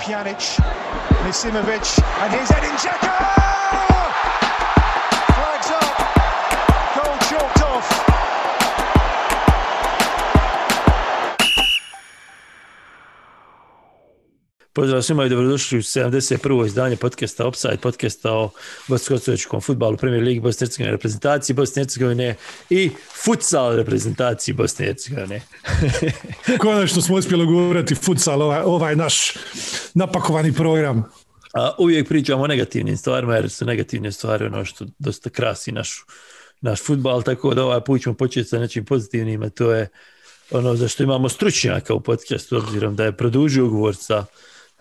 Pjanic, Misimovic, and here's Edin Dzeko! Pozdrav svima i dobrodošli u 71. izdanje podcasta Offside, podcasta o bosansko futbalu, Premier Ligi Bosne Hercegovine, reprezentaciji Bosne Hercegovine i futsal reprezentaciji Bosne Hercegovine. Konačno smo uspjeli govoriti futsal, ovaj, ovaj naš napakovani program. A uvijek pričamo o negativnim stvarima, jer su negativne stvari ono što dosta krasi naš, naš futbal, tako da ovaj put ćemo početi sa nečim pozitivnim, a to je ono za što imamo stručnjaka u podcastu, obzirom da je produžio ugovor sa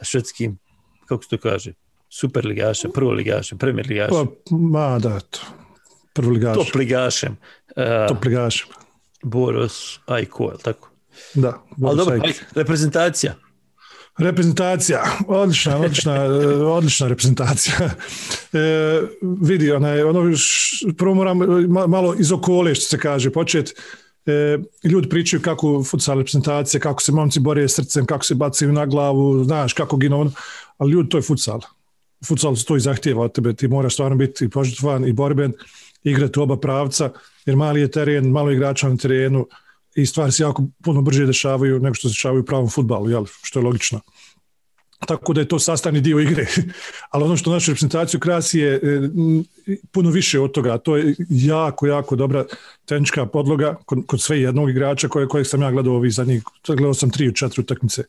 švedskim, kako se to kaže, superligašem, prvoligašem, premier ligašem, Pa, ma da, to. Prvi ligaš. top ligašem, uh, Top ligaš. Boros Ajko, je li tako? Da. Ali dobro, ajde, reprezentacija. Reprezentacija, odlična, odlična, e, odlična reprezentacija. E, vidi, onaj, ono, prvo moram ma- malo iz okole, što se kaže, počet. E, ljudi pričaju kako futsal reprezentacija, kako se momci bore srcem, kako se bacaju na glavu, znaš, kako ginu, ono. ali ljudi, to je futsal. Futsal to i zahtjeva od tebe, ti moraš stvarno biti i požrtvovan i borben, igrati u oba pravca, jer mali je teren, malo igrača na terenu i stvari se jako puno brže dešavaju nego što se dešavaju u pravom futbalu, jel, što je logično. Tako da je to sastavni dio igre. Ali ono što našu reprezentaciju krasi je e, puno više od toga. To je jako, jako dobra tehnička podloga kod, kod sve jednog igrača koje, kojeg sam ja gledao ovih zadnjih, gledao sam tri u četiri utakmice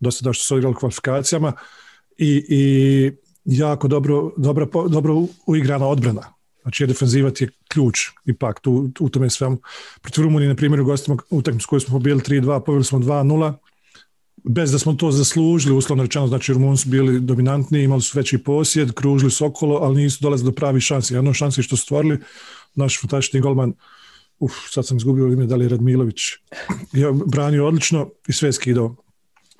dosta da što su odigrali kvalifikacijama i, i jako dobro, dobra, dobro uigrana odbrana. Znači, je defenziva je ključ ipak tu, u tome svemu. Protiv Rumunije, na primjer, u gostima utakmicu koju smo pobijeli 3-2, pobjeli smo 2-0, bez da smo to zaslužili, uslovno rečeno, znači Rumunci su bili dominantni, imali su veći posjed, kružili su okolo, ali nisu dolazili do pravih šansi. Jedno šansi što su stvorili, naš fantastični golman, uf, sad sam izgubio ime, da li je Radmilović, je branio odlično i sve skidao.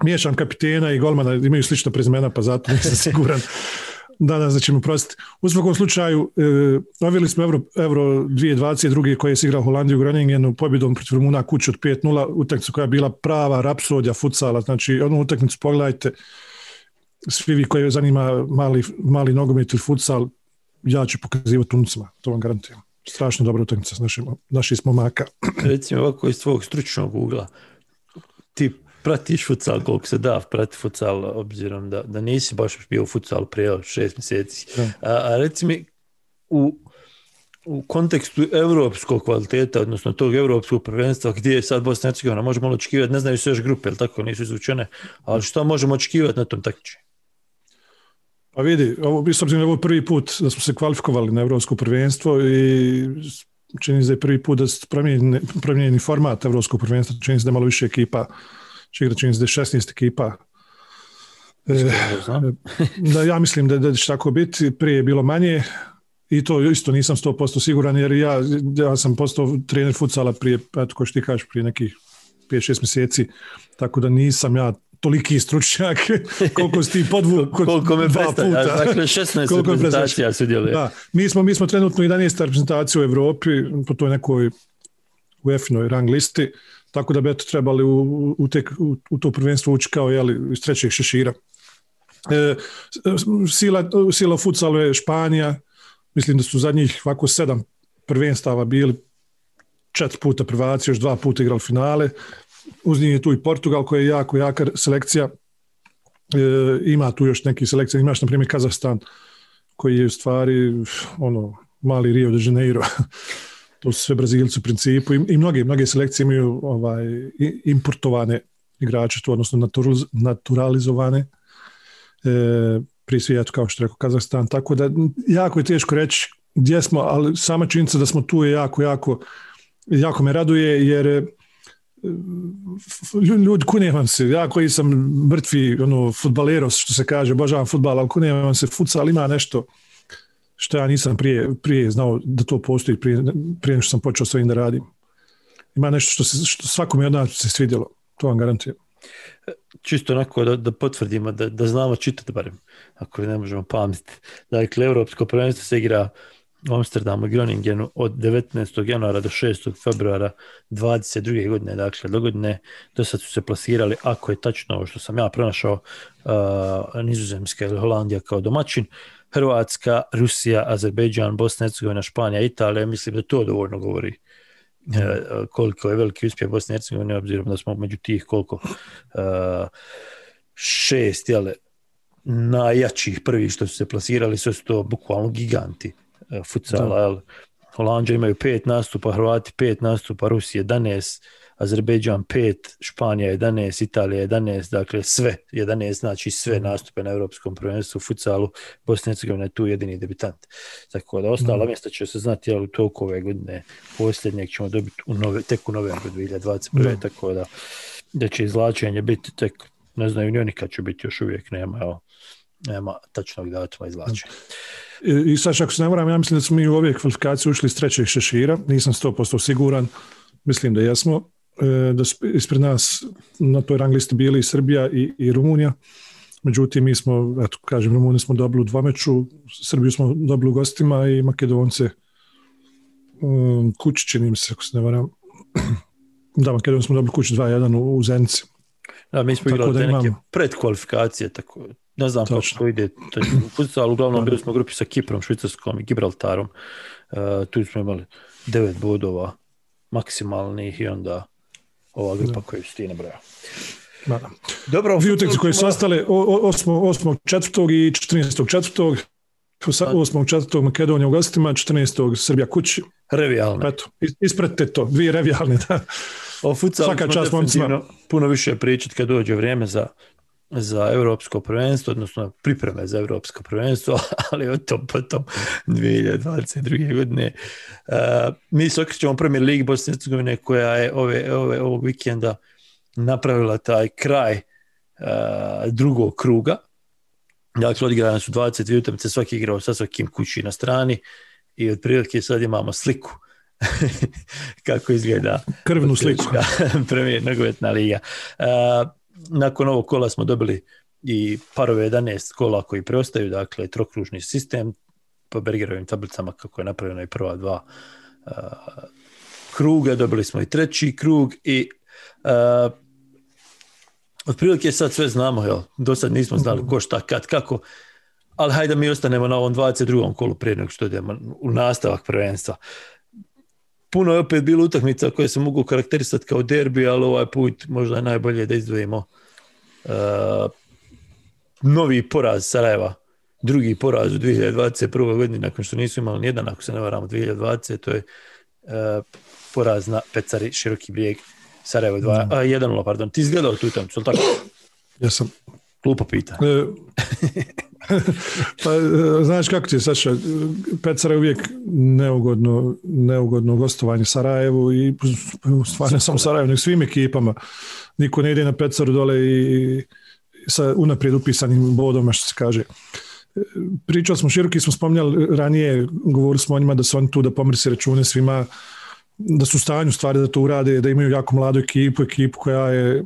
Miješam kapitena i golmana, imaju slična prezimena, pa zato nisam siguran danas da ćemo prostiti. U svakom slučaju, e, smo Euro, Euro 2022. koji je igrao Holandiju Groningenu pobjedom protiv Rumuna kući od 5-0, utakmicu koja je bila prava rapsodija futsala, znači onu utakmicu pogledajte, svi vi koji zanima mali, mali nogomet ili futsal, ja ću pokazivati unucima, to vam garantujem. Strašno dobra utakmica s našim, naših smo maka. Recimo ovako iz tvog stručnog ugla, ti pratiš futsal koliko se da prati futsal, obzirom da, da nisi baš bio u futsalu prije šest mjeseci. Da. A, a reci mi, u, u kontekstu europskog kvaliteta, odnosno tog europskog prvenstva, gdje je sad Bosna i Hercegovina, možemo očekivati, ne znaju se još grupe, jel tako, nisu izvučene, ali što možemo očekivati na tom takmičenju? Pa vidi, ovo, s obzirom da je ovo prvi put da smo se kvalifikovali na evropsko prvenstvo i čini se da je prvi put da promijenjen, promijenjeni format evropskog prvenstva, čini se da je malo više ekipa, će da je 16 ekipa. E, znam. da, ja mislim da, da će tako biti, prije je bilo manje i to isto nisam 100% siguran jer ja, ja sam postao trener futsala prije, eto ko što ti kažeš, prije nekih 5-6 mjeseci, tako da nisam ja toliki stručnjak koliko si ti podvukao Koliko me dva puta. dakle 16 Koliko reprezentacija sudjeluje. Da, mi smo, mi smo trenutno 11. reprezentacija u Evropi po toj nekoj UEFA-noj rang listi, tako da bi eto trebali u, u, tek, u, u to prvenstvo ući kao jeli, iz trećeg šešira. E, sila, sila u je Španija, mislim da su zadnjih ovako sedam prvenstava bili četiri puta prvaci, još dva puta igrali finale. Uz njih je tu i Portugal koji je jako jaka selekcija. E, ima tu još neki selekcija, imaš na primjer Kazahstan koji je u stvari ono, mali Rio de Janeiro. to su sve Brazilci u principu i, i mnoge, mnoge selekcije imaju ovaj, importovane igrače tu, odnosno naturaliz, naturalizovane. E, prije svega, kao što rekao Kazahstan, tako da jako je teško reći gdje smo, ali sama činjenica da smo tu je jako, jako, jako me raduje, jer e, lju- ljudi, kunem vam se, ja koji sam mrtvi ono, futbaleros, što se kaže, obožavam futbal, ali kunem vam se, futsal ima nešto što ja nisam prije, prije znao da to postoji, prije, prije što sam počeo s ovim da radim. Ima nešto što, se, što svakome od nas se svidjelo, to vam garantujem. čisto onako da, da potvrdimo, da, da znamo čitati barem, ako ne možemo pamtiti. Dakle, Europsko prvenstvo se igra u Amsterdamu i Groningenu od 19. januara do 6. februara 22. godine, dakle do godine do sad su se plasirali, ako je tačno ovo što sam ja pronašao, uh, Nizozemska ili Holandija kao domaćin, Hrvatska, Rusija, Azerbejdžan, Bosna, Hercegovina, Španija, Italija, mislim da to dovoljno govori uh, koliko je veliki uspjeh Bosne i Hercegovine, obzirom da smo među tih koliko uh, šest, jele, najjačih prvih što su se plasirali, sve su to bukvalno giganti uh, futsala, jel? Holandja imaju pet nastupa, Hrvati pet nastupa, Rusija 11, Azerbejdžan 5, Španija 11, Italija 11, dakle sve 11, znači sve nastupe na Europskom prvenstvu u futsalu, Bosna i Hercegovina je tu jedini debitant. Tako da ostala mm. mjesta će se znati, ali u toku ove godine posljednjeg ćemo dobiti u nove, tek u novembru 2021. Mm. Tako da, da će izlačenje biti tek, ne znaju ni oni kad će biti, još uvijek nema, evo, nema tačnog datuma izvlačenja. I, I sad, ako se ne moram, ja mislim da smo mi u ove kvalifikacije ušli iz trećeg šešira, nisam 100% siguran, mislim da jesmo, e, da su ispred nas na toj rang listi bili i Srbija i, i Rumunija, međutim mi smo, eto kažem, Rumuniju smo dobili u dva meču, Srbiju smo dobili u gostima i Makedonce um, kući, čini mi se, ako se ne varam, da, Makedonce smo dobili kući 2-1 u, u Zenici. Da, mi smo igrali te neke predkvalifikacije, tako ne znam kako to ide. Futsal, uglavnom bili smo u grupi sa Kiprom, Švicarskom i Gibraltarom. Uh, tu smo imali devet bodova maksimalnih i onda ova grupa koju su ti nabrojao. Da. Dobro, Dvije utekce koje su ostale 8. četvrtog i 14. četvrtog. 8. četvrtog Makedonija u gostima, 14. Srbija kući. Revijalne. Eto, ispred te to, dvije revijalne, da. O futsalu Svaka čast momcima. Puno više pričati kad dođe vrijeme za za europsko prvenstvo, odnosno pripreme za europsko prvenstvo, ali o tom potom 2022. godine. Uh, mi se okrećemo Premier Ligi Bosne i Hercegovine koja je ove, ove, ovog vikenda napravila taj kraj uh, drugog kruga. Dakle, odigrane su 22 utakmice, svaki igrao sa svakim kući na strani i otprilike sad imamo sliku kako izgleda krvnu sliku premijer nogometna liga. Uh, nakon ovog kola smo dobili i parove 11 kola koji preostaju, dakle trokružni sistem po Bergerovim tablicama kako je napravljeno i prva dva uh, kruga, dobili smo i treći krug i uh, otprilike sad sve znamo, jel? do sad nismo znali ko šta, kad, kako, ali hajde mi ostanemo na ovom 22. kolu prije nego što idemo u nastavak prvenstva. Puno je opet bilo utakmica koje se mogu karakterisati kao derbi, ali ovaj put možda je najbolje da izdvojimo uh, novi poraz Sarajeva, drugi poraz u 2021. godini nakon što nisu imali nijedan, ako se ne varamo 2020, to je uh, poraz na Pecari, Široki brijeg, Sarajevo 2, mm. a 1-0, pardon. Ti izgledao tu utakmicu, tako? Ja sam. Glupo pita. E, pa, znaš kako ti Saša, Pecar je uvijek neugodno, neugodno gostovanje Sarajevu i stvarno samo Sarajevu, nek svim ekipama. Niko ne ide na Pecaru dole i sa unaprijed upisanim bodom, što se kaže. Pričali smo široki, smo spominjali ranije, govorili smo o njima da su oni tu da pomrsi račune svima, da su u stanju stvari da to urade, da imaju jako mladu ekipu, ekipu koja je,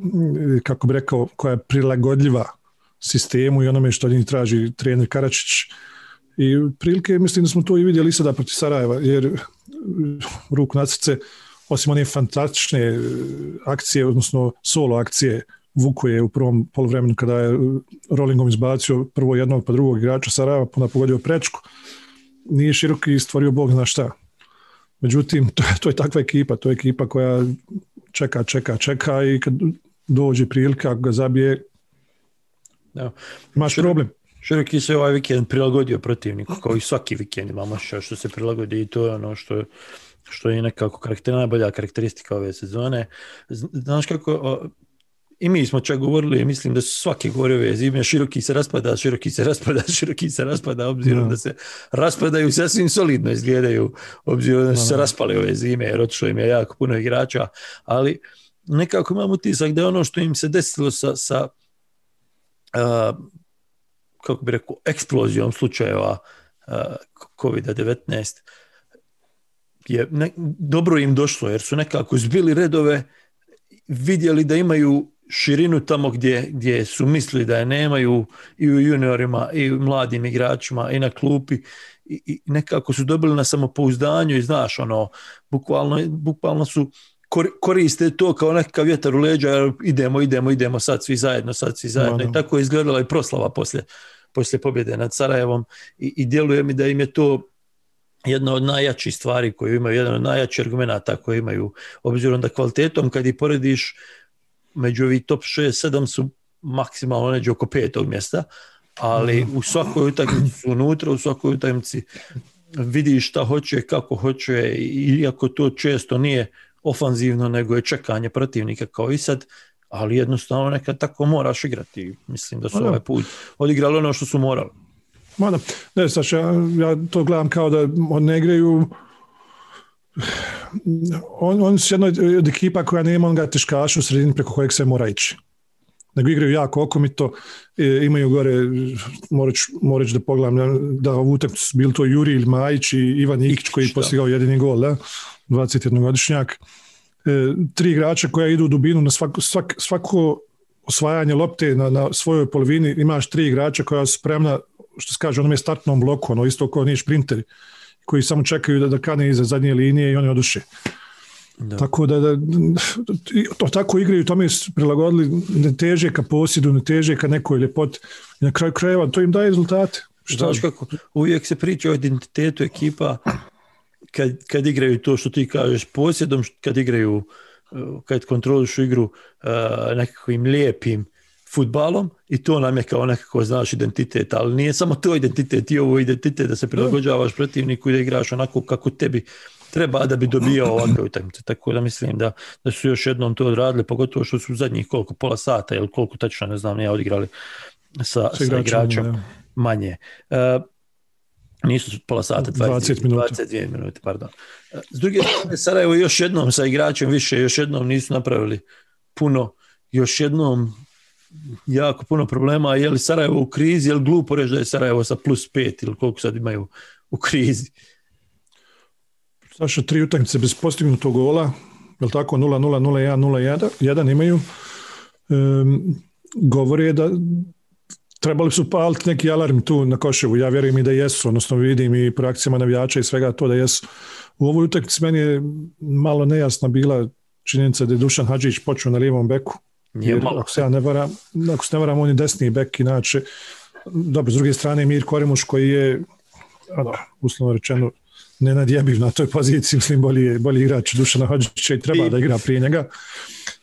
kako bi rekao, koja je prilagodljiva sistemu i onome što njih traži trener Karačić. I prilike mislim da smo to i vidjeli sada protiv Sarajeva, jer ruku na srce, osim one fantastične akcije, odnosno solo akcije Vuko je u prvom polovremenu kada je rollingom izbacio prvo jednog pa drugog igrača Sarajeva, pa pogodio prečku. Nije široki stvorio Bog zna šta. Međutim, to to je takva ekipa, to je ekipa koja čeka, čeka, čeka i kad dođe prilika, ako ga zabije, Da. Imaš Širok, problem. Široki se ovaj vikend prilagodio protivniku, kao i svaki vikend imamo što, što se prilagodi i to je ono što, što je nekako karakter, najbolja karakteristika ove sezone. Znaš kako, o, i mi smo čak govorili, mislim da su svaki govori ove zime, široki se raspada, široki se raspada, široki se raspada, obzirom no. da se raspadaju, sasvim solidno izgledaju, obzirom da su se raspale ove zime, jer otišlo im je jako puno igrača, ali nekako imam utisak da je ono što im se desilo sa, sa kako bi rekao, eksplozijom slučajeva uh, COVID-19 je ne, dobro im došlo jer su nekako zbili redove vidjeli da imaju širinu tamo gdje, gdje su mislili da je nemaju i u juniorima i u mladim igračima i na klupi i, i nekako su dobili na samopouzdanju i znaš ono, bukvalno, bukvalno su koriste to kao nekakav vjetar u leđa, idemo, idemo, idemo sad svi zajedno, sad svi zajedno. No, no. I tako je izgledala i proslava poslije, poslije pobjede nad Sarajevom i, i djeluje mi da im je to jedna od najjačih stvari koju imaju, jedan od najjačih argumenta koje imaju, obzirom da kvalitetom kad ih porediš među ovih top 6-7 su maksimalno neđe oko petog mjesta, ali u svakoj utakmici unutra, u svakoj utakmici vidiš šta hoće, kako hoće, iako to često nije ofanzivno, nego je čekanje protivnika kao i sad, ali jednostavno nekad tako moraš igrati. Mislim da su ovaj put odigrali ono što su morali. Mada, ne, Saša, ja, ja to gledam kao da ne igraju on, on su jedna od ekipa koja nema onoga teškaša u sredini preko kojeg se mora ići. Nego igraju jako okomito, e, imaju gore, morać, da pogledam, da ovu utakmicu bili to Juri ili Majić i Ivan Ikić koji je postigao jedini gol, da? 21-godišnjak. E, tri igrača koja idu u dubinu na svako, svak, svako osvajanje lopte na, na svojoj polovini, imaš tri igrača koja su spremna, što se kaže, onom je startnom bloku, ono isto kao nije šprinteri koji samo čekaju da, da kane iza zadnje linije i oni oduše. Da. Tako da, da to tako igraju, tome su prilagodili ne teže ka posjedu, ne teže ka nekoj ljepoti. Na kraju krajeva to im daje rezultate. Znaš kako, uvijek se priča o identitetu ekipa kad, kad igraju to što ti kažeš posjedom, kad igraju, kad kontrolišu igru uh, nekakvim lijepim futbalom i to nam je kao nekako znaš identitet, ali nije samo to identitet i ovo identitet da se prilagođavaš protivniku i da igraš onako kako tebi treba da bi dobio ovakve utakmice. Tako da mislim da, da su još jednom to odradili, pogotovo što su zadnjih koliko pola sata ili koliko tačno ne znam, nije odigrali sa, sa igračom ja. manje. Uh, nisu pola sata, 20, 20 minuta. 22 minute, pardon. S druge strane, Sarajevo još jednom sa igračem više, još jednom nisu napravili puno, još jednom jako puno problema, je li Sarajevo u krizi, je li glupo reći da je Sarajevo sa plus pet ili koliko sad imaju u krizi? Saša, tri utakmice bez postignutog gola, je li tako, 0-0, 0-1, 0-1, jedan imaju. Um, govori da trebali su paliti neki alarm tu na Koševu, ja vjerujem i da jesu, odnosno vidim i po akcijama navijača i svega to da jesu. U ovoj utakmici meni je malo nejasna bila činjenica da je Dušan Hadžić počeo na lijevom beku, Jer, ako se ja ne varam, ako se ne varam, on je desni bek, inače, dobro, s druge strane, Mir Koremuš koji je, ano, uslovno rečeno, ne nadjebiv na toj poziciji, mislim, bolji, bolji igrač Dušana Hođića i treba da igra prije njega.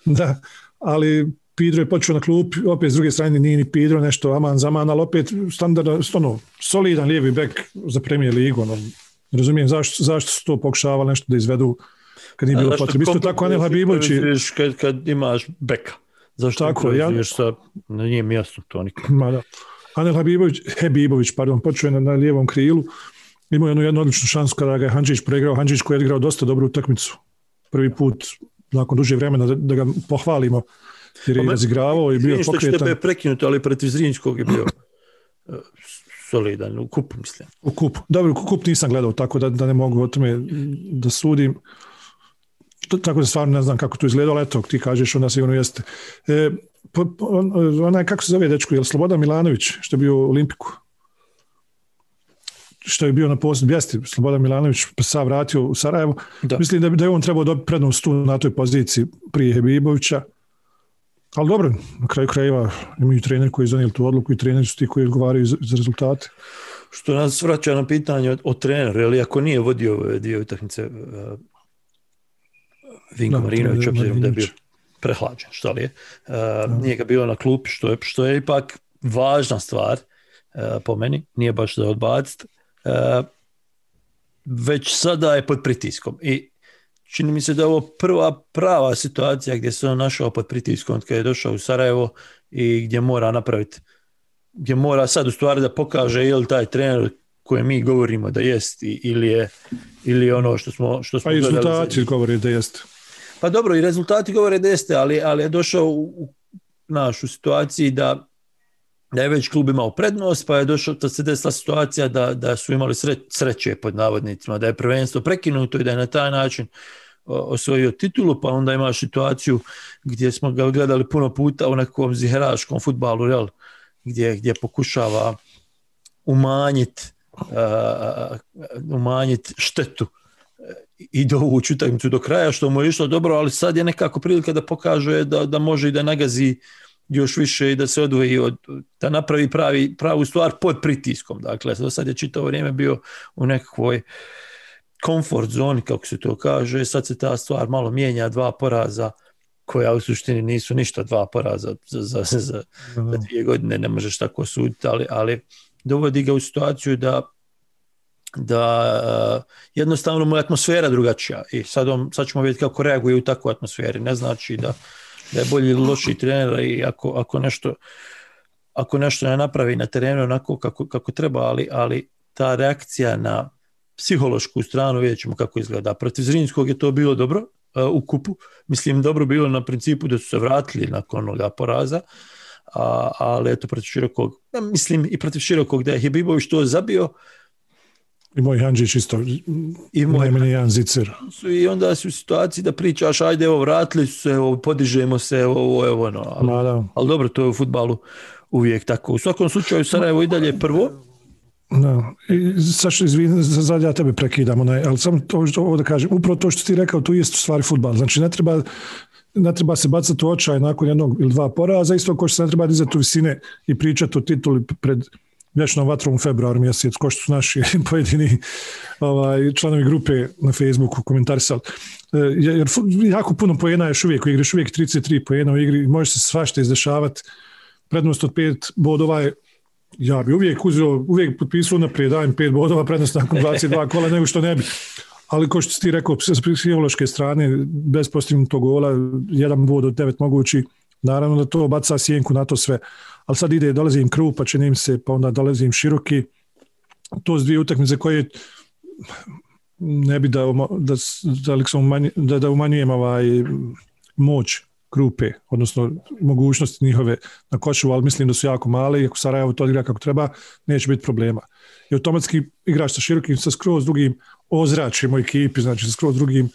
Da, ali Pidro je počeo na klub, opet s druge strane nije ni Pidro nešto aman zaman, ali opet standardno, ono, solidan lijevi bek za premijer ligu, ono, razumijem zašto, zašto su to pokušavali nešto da izvedu kad nije bilo potrebno. Isto tako Anel Habibović. Kad, kad imaš beka. Zašto Tako, ja... sa, na nije mjesto to nikad. Ma da. Anel Habibović, Hebibović, pardon, počeo je na, na lijevom krilu. Imao je jednu, jednu odličnu šansu kada ga je Hanđić preigrao. Hanđić koji je igrao dosta dobru utakmicu. Prvi put, nakon duže vremena, da, da ga pohvalimo. Jer je pa razigravao i bio pokretan. Što je prekinuto, ali protiv Zrinjskog je bio e, solidan, u kupu mislim. U kupu. Dobro, u kup nisam gledao, tako da, da ne mogu o tome da sudim tako da stvarno ne znam kako to izgleda, ali eto, ti kažeš, onda sigurno jeste. E, on, onaj, kako se zove dečko, je li Slobodan Milanović, što je bio u Olimpiku? što je bio na posljednju bjesti, Slobodan Milanović pa se vratio u Sarajevo. Da. Mislim da, da je on trebao dobiti prednost tu na toj poziciji prije Hebibovića. Ali dobro, na kraju krajeva imaju treneri koji izdanili tu odluku i treneri su ti koji odgovaraju za, za rezultate. Što nas vraća na pitanje o, o treneru, ili ako nije vodio dio utakmice Vinko Marinović, obzirom da je bio prehlađen, što li je. Uh, nije ga bilo na klupi, što je, što je ipak važna stvar uh, po meni, nije baš da odbaciti. Uh, već sada je pod pritiskom i čini mi se da je ovo prva prava situacija gdje se on našao pod pritiskom kad je došao u Sarajevo i gdje mora napraviti gdje mora sad u stvari da pokaže je li taj trener koje mi govorimo da jest ili je ili ono što smo što smo pa i rezultati govori da jest. Pa dobro, i rezultati govore da jeste, ali, ali je došao u, u našu situaciji da da je već klub imao prednost, pa je došao da se desila situacija da, da su imali sre, sreće pod navodnicima, da je prvenstvo prekinuto i da je na taj način osvojio titulu, pa onda imaš situaciju gdje smo ga gledali puno puta u nekom ziheraškom futbalu, jel? Gdje, gdje pokušava umanjiti uh, umanjiti štetu i dovući utakmicu do kraja, što mu je išlo dobro, ali sad je nekako prilika da pokaže da, da može i da nagazi još više i da se odvoji od, da napravi pravi, pravu stvar pod pritiskom. Dakle, do sad je čitavo vrijeme bio u nekakvoj komfort zoni, kako se to kaže, sad se ta stvar malo mijenja, dva poraza koja u suštini nisu ništa dva poraza za, za, za, za dvije godine, ne možeš tako suditi, ali, ali dovodi ga u situaciju da da uh, jednostavno mu je atmosfera drugačija i sad, on, sad ćemo vidjeti kako reaguje u takvoj atmosferi. Ne znači da, da je bolji ili loši trener i ako, ako, nešto, ako nešto ne napravi na terenu onako kako, kako treba, ali, ali ta reakcija na psihološku stranu vidjet ćemo kako izgleda. Protiv Zrinskog je to bilo dobro uh, u kupu. Mislim, dobro bilo na principu da su se vratili nakon onoga poraza, a, ali eto protiv širokog, mislim i protiv širokog da je Hibibović to zabio, i moj Hanđić isto, I moj najmeni jedan zicer. I onda si u situaciji da pričaš, ajde, evo, vratili su se, evo, podižemo se, ovo, evo, ono. Ali, ali dobro, to je u futbalu uvijek tako. U svakom slučaju, Sarajevo i dalje prvo. Da, i Saša, izvini, sad ja tebe prekidam, onaj, ali samo to, ovo da kažem, upravo to što ti rekao, tu jest u stvari futbal. Znači, ne treba, ne treba se bacati u očaj nakon jednog ili dva poraza, isto ko što se ne treba dizati u visine i pričati o tituli pred vječnom vatrom februar mjesec, ko što su naši pojedini ovaj, članovi grupe na Facebooku komentarisali. E, jer jako puno pojena još uvijek u igri, još uvijek 33 pojena u igri, može se svašta izdešavati. Prednost od pet bodova je ja bi uvijek uzeo, uvijek potpisao naprijed, dajem pet bodova, prednost nakon 22 kola, nego što ne bi. Ali ko što ti rekao, s psihološke strane, bez postignutog gola, jedan bod od devet mogući, naravno da to baca sjenku na to sve ali sad ide, dolazi im krup, pa čini im se, pa onda dolazi im široki. To su dvije utakmice koje ne bi da, da, da, da, da umanjujem ovaj moć grupe, odnosno mogućnosti njihove na košu, ali mislim da su jako male i ako Sarajevo to igra kako treba, neće biti problema. I automatski igraš sa širokim, sa skroz drugim ozračjem u ekipi, znači sa skroz drugim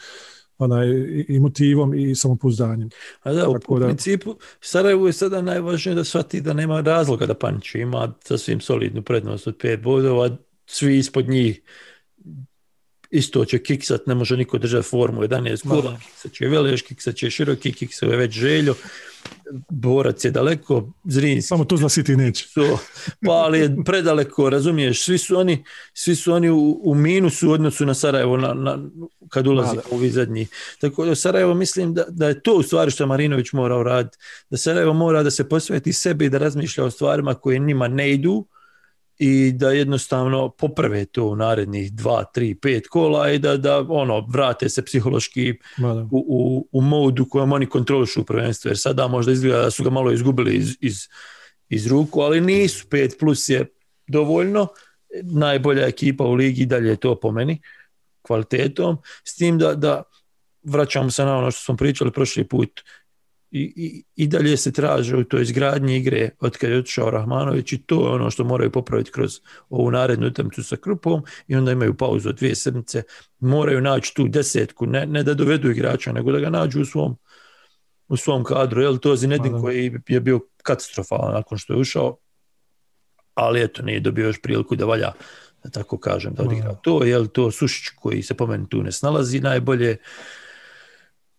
onaj, i motivom i samopouzdanjem. A da, u, u da... principu Sarajevo je sada najvažnije da shvati da nema razloga da panči, ima sasvim solidnu prednost od pet bodova, svi ispod njih isto će kiksat, ne može niko držati formu 11 kola, kiksat će Veleš, kiksat će Široki, kiksat je već Željo, borac je daleko, Zrinski. Samo zna ti neće. So, pa ali je predaleko, razumiješ, svi su oni, svi su oni u, u minusu u odnosu na Sarajevo na, na, kad ulazi u ovi zadnji. Tako da Sarajevo mislim da, da je to u stvari što Marinović mora uraditi. Da Sarajevo mora da se posveti sebi i da razmišlja o stvarima koje njima ne idu, i da jednostavno poprave to u narednih dva, tri, pet kola i da, da ono, vrate se psihološki u, u, u modu kojem oni kontrolišu u prvenstvu, jer sada možda izgleda da su ga malo izgubili iz, iz, iz ruku, ali nisu, pet plus je dovoljno, najbolja ekipa u ligi dalje je to po meni, kvalitetom, s tim da, da vraćamo se na ono što smo pričali prošli put, i, i, i dalje se traže u toj izgradnji igre od kada je otišao Rahmanović i to je ono što moraju popraviti kroz ovu narednu utakmicu sa Krupom i onda imaju pauzu od dvije sedmice, moraju naći tu desetku, ne, ne da dovedu igrača, nego da ga nađu u svom, u svom kadru, jel to Zinedin koji je bio katastrofalan nakon što je ušao, ali eto nije dobio još priliku da valja da tako kažem, da odigra. To, jel to Sušić koji se po meni tu ne snalazi najbolje,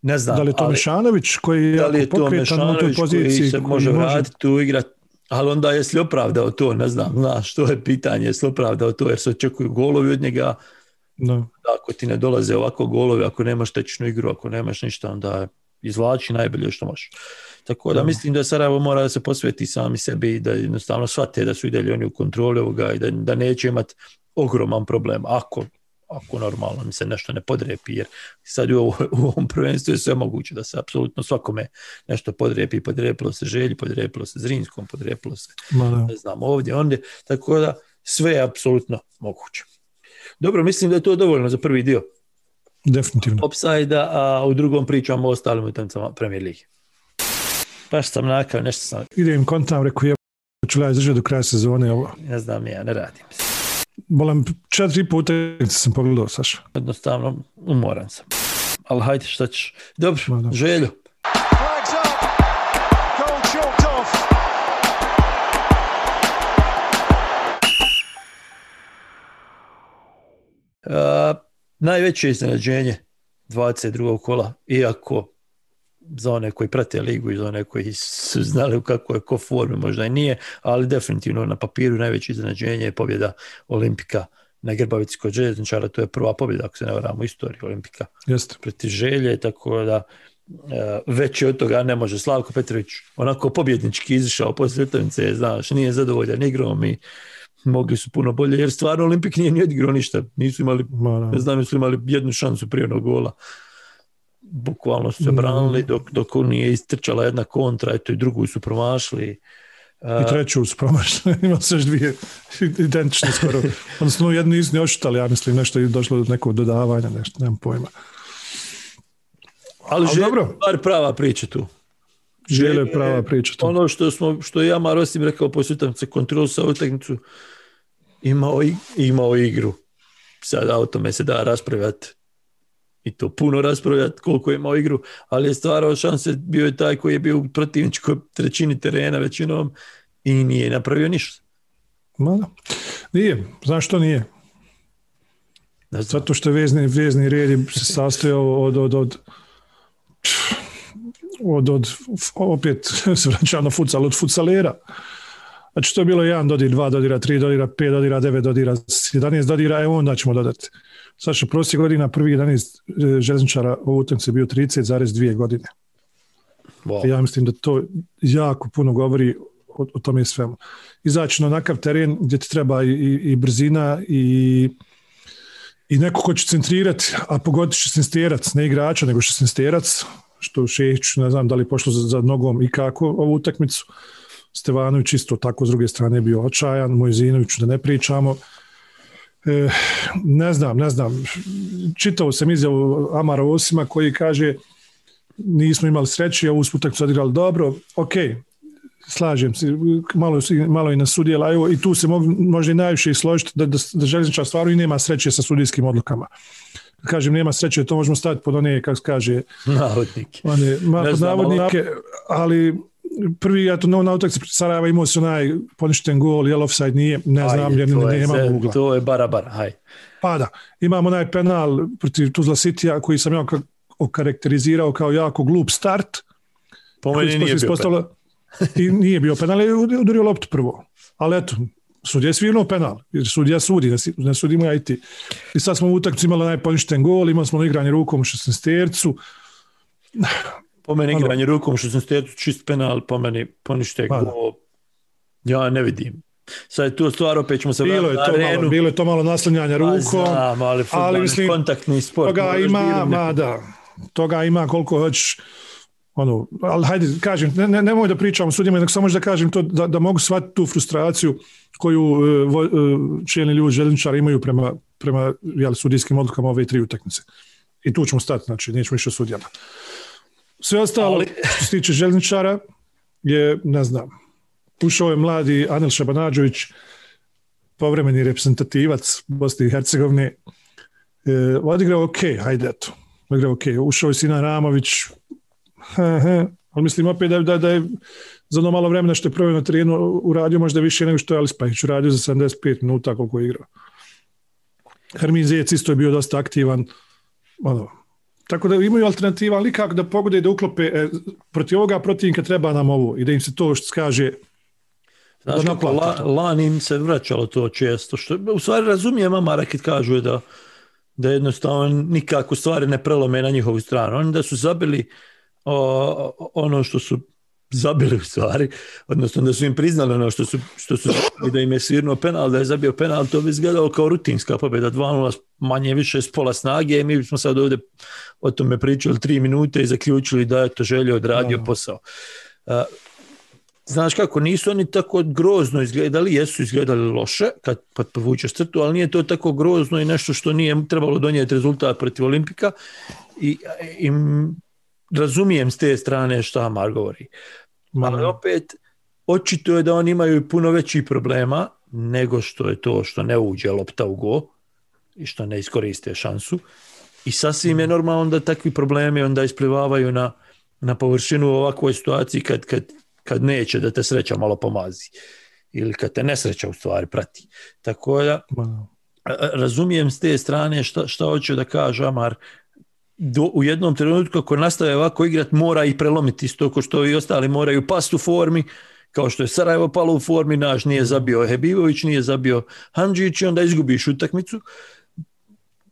ne znam. Da li je to ali, Mešanović koji je, da li je to Mešanović toj poziciji koji se može, može vratiti tu igrat, ali onda jesi li opravdao to, ne znam, znaš, to je pitanje, jesi li opravdao to jer se očekuju golovi od njega, no. ako ti ne dolaze ovako golovi, ako nemaš tečnu igru, ako nemaš ništa, onda izvlači najbolje što možeš. Tako da no. mislim da Sarajevo mora da se posveti sami sebi i da jednostavno shvate da su i dalje oni u kontroli ovoga i da, da neće imati ogroman problem. Ako ako normalno mi se nešto ne podrepi, jer sad u, ovom prvenstvu je sve moguće da se apsolutno svakome nešto podrepi, podrepilo se Želji, podrepilo se Zrinskom, podrepilo se, ne znam, ovdje, ondje, tako da sve je apsolutno moguće. Dobro, mislim da je to dovoljno za prvi dio. Definitivno. Upside a u drugom pričamo o ostalim utakmicama Premier League. Baš sam nakao, nešto sam... Idem kontam, rekao je, ću ja do kraja sezone ovo. Ne znam, ja ne radim se bolam četiri puta sam pogledao, Saša. Jednostavno, umoran sam. ali hajde šta ćeš. Dobro, Ma chalked off. A, najveće iznenađenje 22. kola, iako za one koji prate ligu i za one koji su znali u kakvoj je ko formi, možda i nije, ali definitivno na papiru najveće iznenađenje je pobjeda Olimpika na Grbavici kod željezničara, to je prva pobjeda, ako se ne varam, u istoriji Olimpika Jeste. protiv želje, tako da e, veće od toga ne može. Slavko Petrović onako pobjednički izišao poslije utakmice, znaš, nije zadovoljan igrom i mogli su puno bolje, jer stvarno Olimpik nije ni odigrao ništa, nisu imali, ne znam, li imali jednu šansu prije onog gola. Bukvalno su se Mm. branili dok, dok nije istrčala jedna kontra, eto i drugu su promašili. I treću su promašili, ima se još dvije identične skoro. Odnosno, jednu nisu ni očitali, ja mislim, nešto je došlo do nekog dodavanja, nešto, nemam pojma. ali ali dobro. stvar prava priča tu. Želje je prava priča tu. Ono što smo što je ja Marosim rekao poslije utakmice kontrol sa utakmicu imao imao igru. Sad o tome se da raspravljati i to puno raspravljati koliko je imao igru, ali je stvarao šanse, bio je taj koji je bio u protivničkoj trećini terena većinom i nije napravio ništa. Ma da. Nije, znaš što nije? Znam. Zato što vezni, vezni red se sastojao od, od, od, od, od, opet se vraćam na futsal, od futsalera. Znači to je bilo 1 dodir, 2 dodira, 3 dodira, 5 dodira, 9 dodira, 11 dodira, evo onda ćemo dodati. Sad što prosjek godina prvi 11 železničara u utakmici bio 30,2 godine. Wow. Ja mislim da to jako puno govori o, o tome svemu. Izaći na onakav teren gdje ti treba i, i, i brzina i, i neko ko će centrirati, a pogoditi šestnesterac, ne igrača, nego šestnesterac, što Šehić, ne znam da li pošlo za, za nogom i kako ovu utakmicu. Stevanović isto tako s druge strane bio očajan, Mojzinović da ne pričamo. E, ne znam, ne znam. Čitao sam izjavu Amara Osima koji kaže nismo imali sreće, ovu smo utakmicu odigrali dobro, ok, slažem se, malo, malo i na sudjela, evo i tu se mogu, možda i najviše složiti da, da, da željezničar stvarno i nema sreće sa sudijskim odlukama. Kažem, nema sreće, to možemo staviti pod one, kako se kaže, Navodnik. one, ma, pod navodnike, ali prvi, ja to na utakmici protiv Sarajeva imao se onaj poništen gol, jel offside nije, ne znam, Ajde, jer nema ugla. To je bara bara, haj. Pa da, imamo onaj penal protiv Tuzla Citya koji sam ja ka- okarakterizirao kao jako glup start, Po meni se nije bio ispostavilo- I nije bio penal, je udario loptu prvo. Ali eto, sudija je svirnuo penal, jer sudija sudi, ne, sudimo ja i ti. I sad smo u utakmici imali onaj poništen gol, imali smo ono igranje rukom u 16 tercu. Po meni Ono- igranje rukom što sam stetu čist penal, po meni ponište Pa. Ja ne vidim. Sad je tu stvar, opet ćemo se Bilo je, to na malo, arenu. bilo je to malo naslanjanja Pa rukom. znam, ali, ali mislim, kontaktni sport. Toga ima, ma da, toga ima koliko hoćeš. Ono, ali hajde, kažem, ne, ne, nemoj da pričam o sudijama, nego samo da kažem to da, da mogu shvatiti tu frustraciju koju e, e, čelni ljudi željezničari imaju prema, prema jel, sudijskim odlukama ove tri utakmice. I tu ćemo stati, znači nećemo više o sudijama. Sve ostalo, Ali- što se tiče željezničara, je, ne znam, ušao je mladi Anel Šabanađović, povremeni reprezentativac Bosne i Hercegovine, e, odigrao ok, hajde eto, odigrao ok, ušao je Sinan Ramović, he, he, ali mislim opet da, da, da je za ono malo vremena što je proveo na terenu uradio možda više nego što je Alispahić uradio za 75 minuta koliko je igrao. Hermin Zec isto je bio dosta aktivan, ono, tako da imaju alternativa, ali kako da pogode i da uklope e, protiv ovoga protivnika treba nam ovo i da im se to što kaže Znaš da kako, la, lani im se vraćalo to često, što u stvari razumijem Amara kad kažu da, da jednostavno nikako stvari ne prelome na njihovu stranu. Oni da su zabili o, ono što su zabili u stvari, odnosno da su im priznali ono što su, što su da im je svirnuo penal, da je zabio penal, to bi izgledalo kao rutinska pobjeda, 2-0 manje više s pola snage. I mi bismo sad ovdje o tome pričali tri minute i zaključili da je to želio odradio posao. Znaš kako, nisu oni tako grozno izgledali, jesu izgledali loše kad, kad povučeš crtu, ali nije to tako grozno i nešto što nije trebalo donijeti rezultat protiv Olimpika. I, i razumijem s te strane šta Amar govori. Ali opet, očito je da oni imaju puno većih problema nego što je to što ne uđe lopta u go i što ne iskoriste šansu. I sasvim je normalno da takvi problemi onda isplivavaju na, na površinu u ovakvoj situaciji kad, kad, kad neće da te sreća malo pomazi ili kad te nesreća u stvari prati. Tako da razumijem s te strane šta, šta hoću da kaže Amar do, u jednom trenutku ako nastave ovako igrat mora i prelomiti isto ko što i ostali moraju past u formi kao što je Sarajevo palo u formi, naš nije zabio Hebivović, nije zabio Handžić i onda izgubiš utakmicu.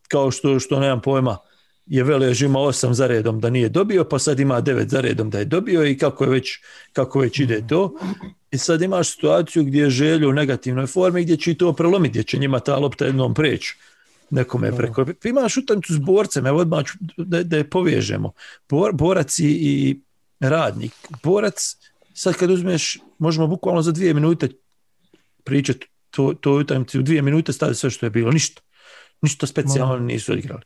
Kao što, što nemam pojma je Velež ima osam za redom da nije dobio, pa sad ima devet za redom da je dobio i kako, je već, kako već ide to. I sad imaš situaciju gdje je želju u negativnoj formi gdje će i to prelomiti, gdje će njima ta lopta jednom preći nekome preko. Imaš utakmicu s borcem, evo odmah ću da, da je povežemo. Bor, borac i, i radnik. Borac, sad kad uzmeš, možemo bukvalno za dvije minute pričati to, to utakmicu, u dvije minute staviti sve što je bilo, ništa. Ništa specijalno nisu odigrali.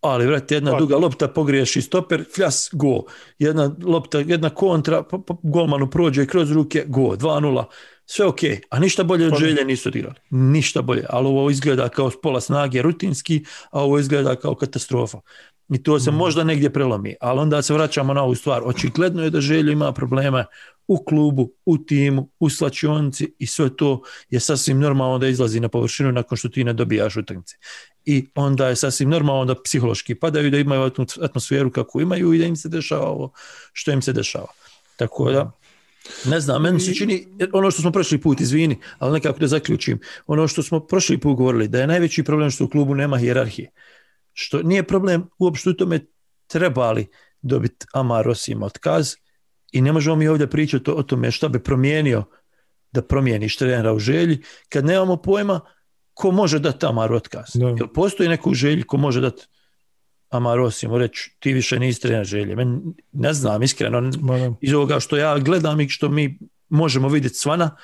Ali, vrati, jedna pa. duga lopta pogriješi stoper, fljas, go. Jedna lopta, jedna kontra, golmanu prođe kroz ruke, go, 2-0. Sve ok, a ništa bolje od želje nisu odigrali. Ništa bolje, ali ovo izgleda kao pola snage rutinski, a ovo izgleda kao katastrofa. I to se mm. možda negdje prelomi, ali onda se vraćamo na ovu stvar. Očigledno je da želju ima probleme u klubu, u timu, u slačionici i sve to je sasvim normalno da izlazi na površinu nakon što ti ne dobijaš utakmice. I onda je sasvim normalno da psihološki padaju, da imaju atmosferu kako imaju i da im se dešava ovo što im se dešava. Tako da, ne znam, meni se čini, ono što smo prošli put, izvini, ali nekako da zaključim, ono što smo prošli put govorili, da je najveći problem što u klubu nema hijerarhije. Što nije problem uopšte u tome trebali dobiti Amar Osim otkaz, i ne možemo mi ovdje pričati o tome šta bi promijenio da promijeniš trenera u želji, kad nemamo pojma ko može dati Amar otkaz. No. Jel postoji neko u želji ko može dati Amar osim reći ti više nisi trener želje. Men, ne znam, iskreno, no. iz ovoga što ja gledam i što mi možemo vidjeti svana,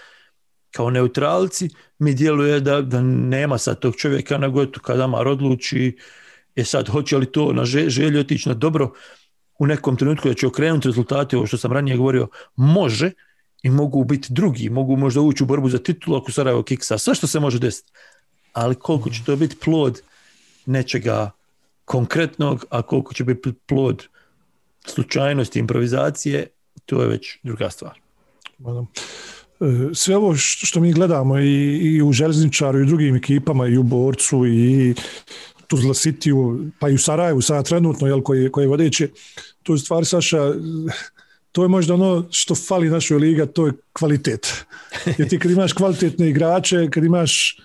kao neutralci, mi djeluje da, da nema sad tog čovjeka, nego eto kad Amar odluči, je sad hoće li to na želju otići na dobro, u nekom trenutku da će okrenuti rezultate, ovo što sam ranije govorio, može i mogu biti drugi, mogu možda ući u borbu za titulu ako Sarajevo kiksa, sve što se može desiti. Ali koliko će to biti plod nečega konkretnog, a koliko će biti plod slučajnosti, improvizacije, to je već druga stvar. E, sve ovo što mi gledamo i, i u Železničaru i u drugim ekipama i u Borcu i Tuzla Cityu, pa i u Sarajevu sada trenutno, jel, koji, koji je vodeći, to je stvar, Saša, to je možda ono što fali našoj liga, to je kvalitet. Jer ti kad imaš kvalitetne igrače, kad imaš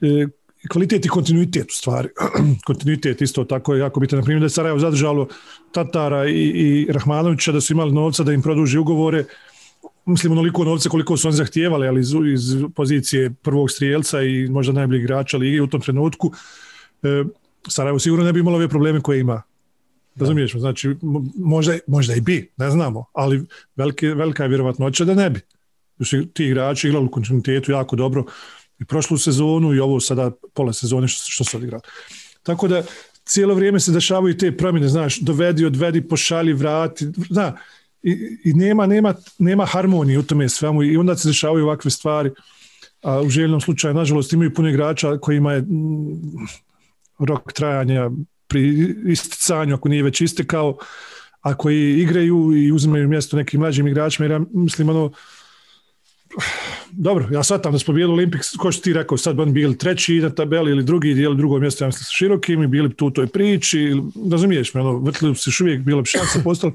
e, kvalitet i kontinuitet u stvari. kontinuitet isto tako je jako bitan. Na primjer da je Sarajevo zadržalo Tatara i, i Rahmanovića da su imali novca da im produži ugovore, mislim onoliko novca koliko su oni zahtijevali, ali iz, iz pozicije prvog strijelca i možda najboljeg igrača lige u tom trenutku. E, Sarajevo sigurno ne bi imalo ove probleme koje ima. Razumiješ? Znači, možda, možda i bi, ne znamo, ali velike, velika je vjerovatnoća da ne bi. Ti igrači igrali u kontinuitetu jako dobro i prošlu sezonu i ovo sada pola sezone što, što se odigrali. Tako da cijelo vrijeme se dešavaju te promjene, znaš, dovedi, odvedi, pošalji, vrati, zna, i, i nema, nema, nema harmonije u tome svemu i onda se dešavaju ovakve stvari. A u željnom slučaju, nažalost, imaju puno igrača kojima je rok trajanja pri isticanju, ako nije već istekao, a koji igraju i uzimaju mjesto nekim mlađim igračima, jer ja mislim ono, dobro, ja sad tam da smo bili Olympics, ko što ti rekao, sad bi oni bili treći na tabeli ili drugi dijeli drugo mjesto, ja mislim, sa širokim i bili tu u toj priči, razumiješ me, ono, vrtili se još uvijek, bilo bi šanse postali,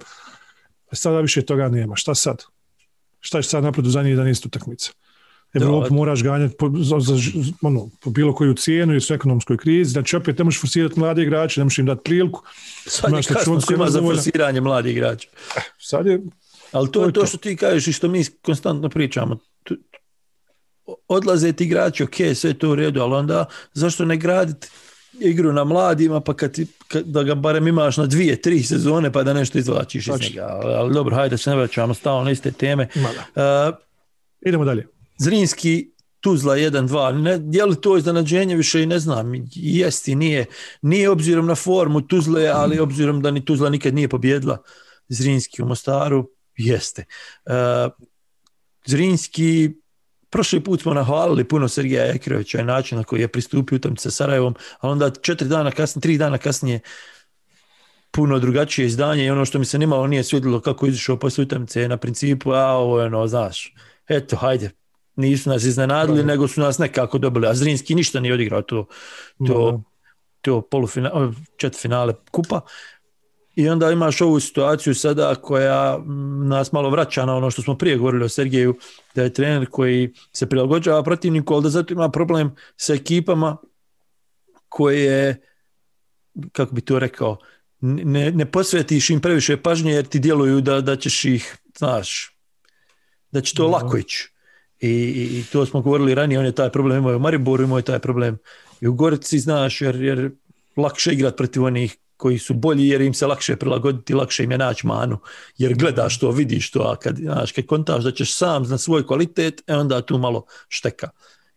a sada više toga nema, šta sad? Šta će sad napraviti u zadnjih 11 utakmica? Evropu moraš ganjati po, za, za, ono, po bilo koju cijenu i u ekonomskoj krizi. Znači, opet ne možeš forsirati mlade igrače, ne možeš im dati priliku. Sad je kasno svima za forsiranje mladih igrača. Sad je... Ali to, to je to. što ti kažeš i što mi konstantno pričamo. Odlaze ti igrači, ok, sve to u redu, ali onda zašto ne graditi igru na mladima, pa kad, ti, kad da ga barem imaš na dvije, tri sezone, pa da nešto izvlačiš iz njega. Ali, dobro, hajde se ne vraćamo stalno na iste teme. Uh, Idemo dalje. Zrinski Tuzla 1-2, ne, je li to iznenađenje više? I ne znam, jesti, nije, nije obzirom na formu Tuzle, ali obzirom da ni Tuzla nikad nije pobjedila Zrinski u Mostaru, jeste. Uh, Zrinski prošli put smo nahvalili puno Sergeja Ekrovića i način na koji je pristupio utakmici sa Sarajevom, a onda četiri dana kasnije, tri dana kasnije puno drugačije izdanje i ono što mi se nimalo nije svidjelo kako izišao poslije utakmice na principu, a ovo je ono, znaš, eto, hajde, nisu nas iznenadili, nego su nas nekako dobili, a Zrinski ništa nije odigrao to, to, to polufinale, četvrtfinale kupa. I onda imaš ovu situaciju sada koja nas malo vraća na ono što smo prije govorili o Sergeju, da je trener koji se prilagođava protivniku, ali da zato ima problem sa ekipama koje, kako bi to rekao, ne, ne posvetiš im previše pažnje jer ti djeluju da, da ćeš ih, znaš, da će to no. lako ići. I, I, to smo govorili ranije, on je taj problem imao u Mariboru, imao je taj problem i u Gorici, znaš, jer, jer lakše igrat protiv onih koji su bolji jer im se lakše prilagoditi, lakše im je naći manu, jer gledaš to, vidiš to, a kad, znaš, kad kontaš da ćeš sam na svoj kvalitet, e onda tu malo šteka,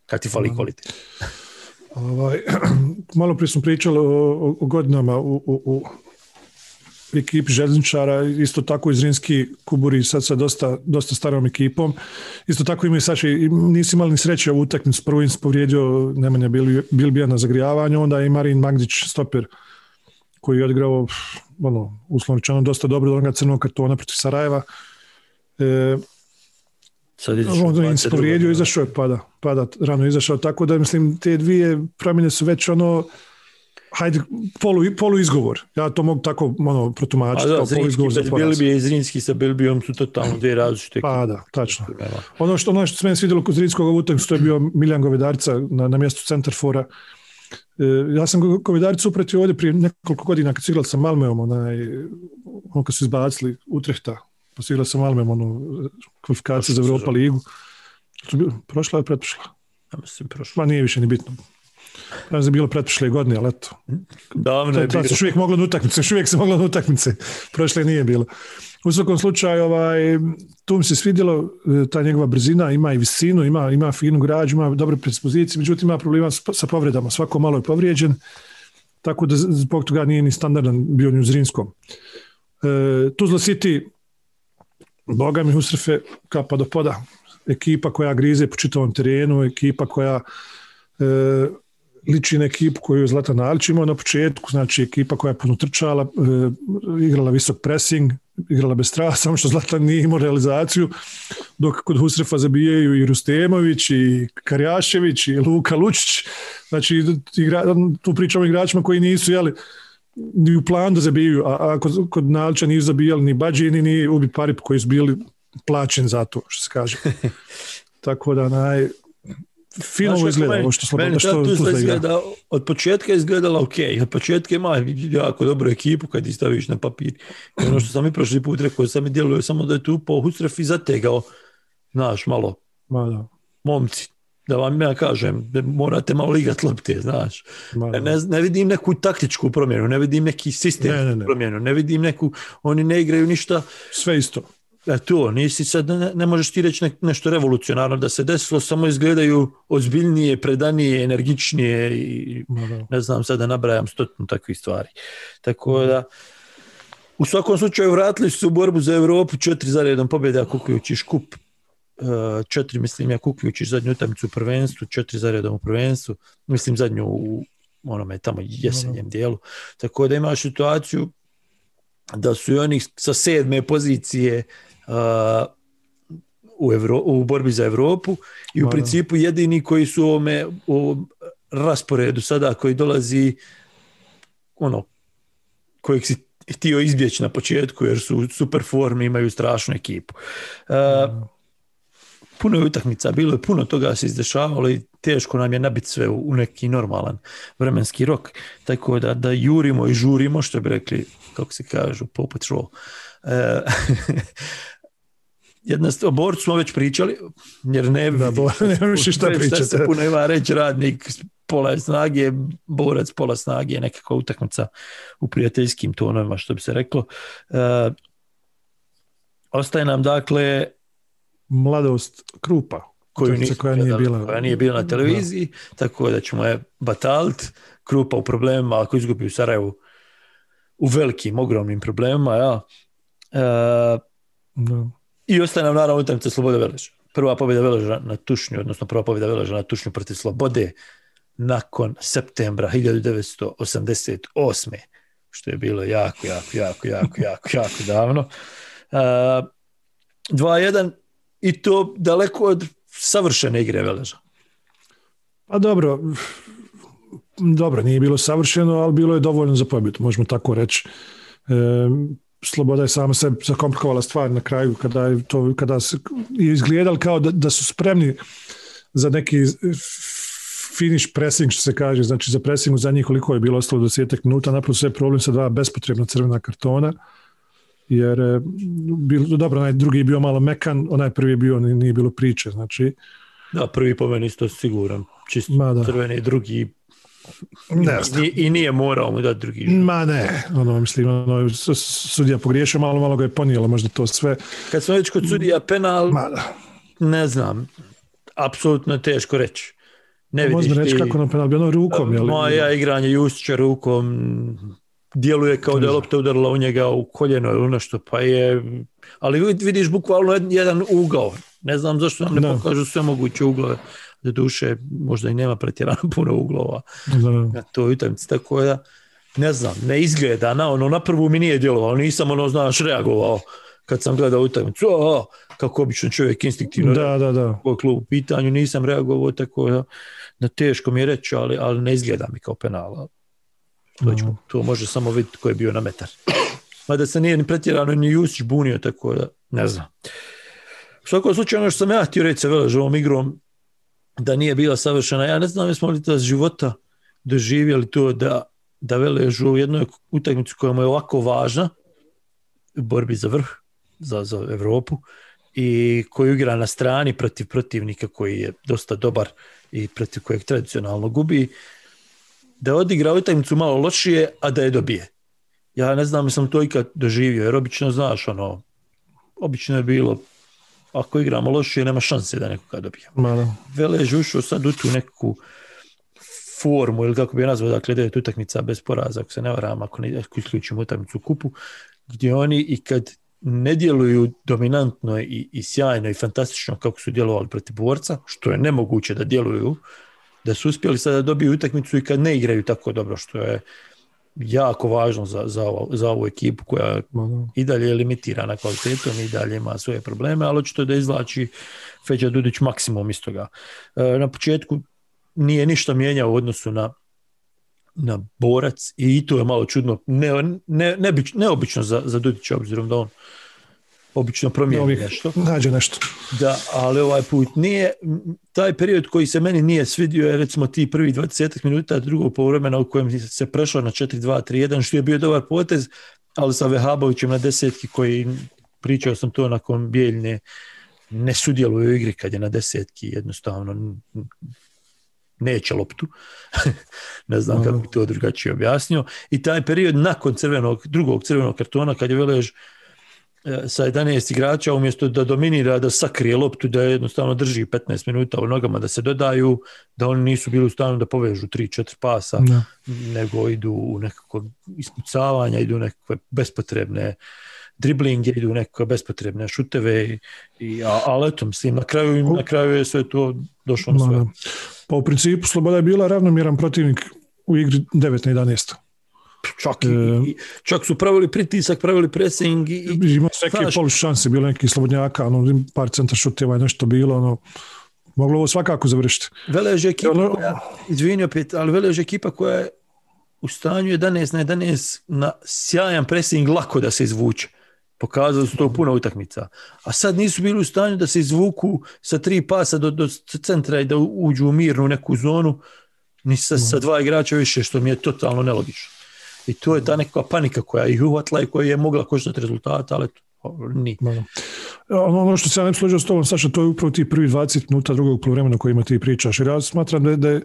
kad ti fali kvalitet. Ovaj, malo prije smo pričali o, o godinama u, u, u ekipi željezničara, isto tako i Zrinski kuburi sad sa dosta, dosta starom ekipom. Isto tako imaju Saši, nisi imali ni sreće u utakmicu, prvo im se povrijedio Nemanja bil, bio na zagrijavanju, onda i Marin Magdić stoper koji je odigrao ono, uslovno dosta dobro do onoga crnog kartona protiv Sarajeva. E, Sad im se povrijedio, izašao je pada, pada, rano izašao, tako da mislim te dvije promjene su već ono hajde, polu, polu izgovor. Ja to mogu tako ono, protumačiti kao polu izgovor za poraz. Bilbi i Zrinski sa Bilbijom su totalno dvije različite. Pa da, tačno. Ono što, ono što se meni svidjelo kod Zrinskog utakmice, to je bio Miljan Govedarca na, na mjestu centarfora. E, ja sam Govedaricu upretio ovdje prije nekoliko godina kad igrali sa Malmeom, onaj, ono kad su izbacili Utrehta, pa su igrali sa Malmeom, ono, kvalifikacije za Europa ligu. Prošla je pretprošla. Ja mislim prošla. Ma nije više ni bitno. Ja znam bilo pretprošle godine, ali eto. Davno je bilo. još uvijek moglo na utakmice, još uvijek se moglo na utakmice. Prošle nije bilo. U svakom slučaju, ovaj, tu mi se svidjelo e, ta njegova brzina, ima i visinu, ima, ima finu građu, ima dobre predispozicije, međutim ima problema sa povredama. Svako malo je povrijeđen, tako da zbog toga nije ni standardan bio ni u Zrinskom. E, Tuzla City, boga mi Husrefe, kapa do poda. Ekipa koja grize po čitavom terenu, ekipa koja e, liči na ekipu koju je Zlatan Alić imao na početku, znači ekipa koja je puno trčala, e, igrala visok pressing, igrala bez straha, samo što Zlatan nije imao realizaciju, dok kod Husrefa zabijaju i Rustemović, i Karjašević, i Luka Lučić, znači igra, tu pričamo o igračima koji nisu, jeli, ni u planu da zabijaju, a, a kod, kod Nalića nisu zabijali ni Bađini, ni Ubi Parip koji su bili plaćeni za to, što se kaže. Tako da naj, fino znači, izgleda ovo što Sloboda što, što izgleda, od početka izgledala ok, od početka ima jako dobru ekipu kad ih staviš na papir. I ono što sam i prošli put rekao, sam mi djeluje samo da je tu po Hustref i zategao, znaš, malo, Ma da. momci, da vam ja kažem, morate malo ligat lopte, znaš. Ne, ne, vidim neku taktičku promjenu, ne vidim neki sistem ne, ne, promjenu, ne vidim neku, oni ne igraju ništa. Sve isto. E to, nisi sad, ne, ne možeš ti reći nešto revolucionarno da se desilo, samo izgledaju ozbiljnije, predanije, energičnije i ne znam sad da nabrajam stotnu takvih stvari. Tako da, u svakom slučaju vratili su u borbu za Europu četiri za redom pobjeda kukujući škup. E, četiri, mislim ja kukujući zadnju utakmicu u prvenstvu, četiri za redom u prvenstvu, mislim zadnju u onome tamo jesenjem dijelu. Tako da imaš situaciju da su i oni sa sedme pozicije u, Evro, u borbi za Europu i u principu jedini koji su ovome, u rasporedu sada koji dolazi ono kojeg si htio izbjeći na početku jer su super formi, imaju strašnu ekipu. puno je utakmica, bilo je puno toga se izdešavalo i teško nam je nabiti sve u, neki normalan vremenski rok. Tako da, da jurimo i žurimo, što bi rekli, kako se kažu, po patrol. jedna o borcu smo već pričali, jer ne da, bo, ne šta pričati. se puno ima reći radnik pola snage, borac pola snage, nekakva utakmica u prijateljskim tonovima, što bi se reklo. E, ostaje nam dakle mladost Krupa koju koja nije bila koja nije bila na televiziji, tako da ćemo je batalt, Krupa u problemima, ako izgubi u Sarajevu u velikim, ogromnim problemima, ja. E, da. I ostaje nam naravno utakmica Sloboda Veleša. prva pobjeda Veleža na Tušnju, odnosno prva pobjeda Veleža na Tušnju protiv Slobode nakon septembra 1988. Što je bilo jako, jako, jako, jako, jako, jako davno. Uh, 2-1 i to daleko od savršene igre Veleža. Pa dobro, dobro, nije bilo savršeno, ali bilo je dovoljno za pobjedu, možemo tako reći. E, Sloboda je sama se zakomplikovala stvar na kraju kada je to kada se je izgledalo kao da, da su spremni za neki finish pressing što se kaže, znači za pressing za njih koliko je bilo ostalo do 10 minuta, napravo sve problem sa dva bespotrebna crvena kartona jer e, bilo, dobro, onaj drugi je bio malo mekan, onaj prvi je bio, nije bilo priče, znači Da, prvi po meni isto siguran. Da. crveni, drugi ne znam. i, i nije morao mu dati drugi. Ma ne, ono, mislim, ono, sudija pogriješio, malo, malo ga je ponijelo, možda to sve. Kad smo već kod sudija penal, Ma ne znam, apsolutno je teško reći. Ne vidiš Možda reći ti- kako na penal bio, ono rukom, jel? Moja igranje Justića rukom djeluje kao da je lopta udarila u njega u koljeno ili nešto, pa je... Ali vid- vidiš bukvalno jed- jedan ugao. Ne znam zašto nam ne pokažu sve moguće uglove. Do duše, možda i nema pretjerano puno uglova na toj utakmici, tako da ne znam, ne izgleda, na ono, na prvu mi nije djelovalo, nisam ono, znaš, reagovao kad sam gledao utakmicu, kako obično čovjek instinktivno Da, da, da. u klub u pitanju, nisam reagovao tako da, da teško mi je reći, ali, ali ne izgleda mi kao penala. To, ću, to može samo vidjeti ko je bio na metar. Mada se nije ni pretjerano ni Jusić bunio, tako da ne znam. U svakom slučaju ono što sam ja htio reći sa Veležovom igrom, da nije bila savršena, ja ne znam jesmo li to života doživjeli to da, da Veležu u jednoj utakmici koja mu je ovako važna, u borbi za vrh, za, za Evropu, i koju igra na strani protiv protivnika koji je dosta dobar i protiv kojeg tradicionalno gubi, da odigra utakmicu malo lošije, a da je dobije. Ja ne znam sam to ikad doživio, jer obično znaš, ono, obično je bilo, ako igramo lošije, nema šanse da nekoga dobije. Ma da. Velež ušao sad u tu neku formu, ili kako bi je nazvao, dakle, devet utakmica bez poraza, ako se ne varam, ako, ne, ako isključimo utakmicu kupu, gdje oni i kad ne djeluju dominantno i, i sjajno i fantastično kako su djelovali protiv borca, što je nemoguće da djeluju, da su uspjeli sada da dobiju utakmicu i kad ne igraju tako dobro, što je jako važno za, za, za ovu ekipu koja i dalje je limitirana kvalitetom i dalje ima svoje probleme, ali očito da izvlači Feđa Dudić maksimum iz toga. E, na početku nije ništa mijenjao u odnosu na na borac i to je malo čudno, ne, ne, nebič, neobično za, za Dudića, obzirom da on obično promijeni Uvijek nešto. nađe nešto. Da, ali ovaj put nije, taj period koji se meni nije svidio je recimo ti prvi 20 minuta drugog poluvremena u kojem se prešlo na 4-2-3-1, što je bio dobar potez, ali sa Vehabovićem na desetki koji, pričao sam to nakon Bijeljne, ne sudjeluje u igri kad je na desetki, jednostavno neće loptu. ne znam kako bi to drugačije objasnio. I taj period nakon crvenog, drugog crvenog kartona, kad je Velež sa 11 igrača umjesto da dominira, da sakrije loptu, da jednostavno drži 15 minuta u nogama, da se dodaju, da oni nisu bili u stanju da povežu 3-4 pasa, Da. nego idu u nekako ispucavanja, idu u nekakve bespotrebne driblinge, idu u nekakve bespotrebne šuteve, i, a, ali eto, mislim, na kraju, na kraju je sve to došlo na sve. Pa u principu Sloboda je bila ravnomjeran protivnik u igri 9 na 11. Čak, i, E, i, čak su pravili pritisak, pravili pressing i, i Imao su neke polu šanse, bilo neki slobodnjaka, ono, par centar šuteva i nešto bilo, ono, moglo ovo svakako završiti. Velež je ekipa Ono- koja, izvini opet, ali Velež ekipa koja je u stanju 11 na 11 na sjajan pressing lako da se izvuče. Pokazali su to puno utakmica. A sad nisu bili u stanju da se izvuku sa tri pasa do, do centra i da uđu u mirnu neku zonu ni sa, sa dva igrača više, što mi je totalno nelogično. I to je ta nekakva panika koja ih uhvatila i koja je mogla koštati rezultata, ali ni. Da. Ono, što se ja ne složio s tobom, Saša, to je upravo ti prvi 20 minuta drugog poluvremena o kojima ti pričaš. Jer ja smatram da, je- da, je,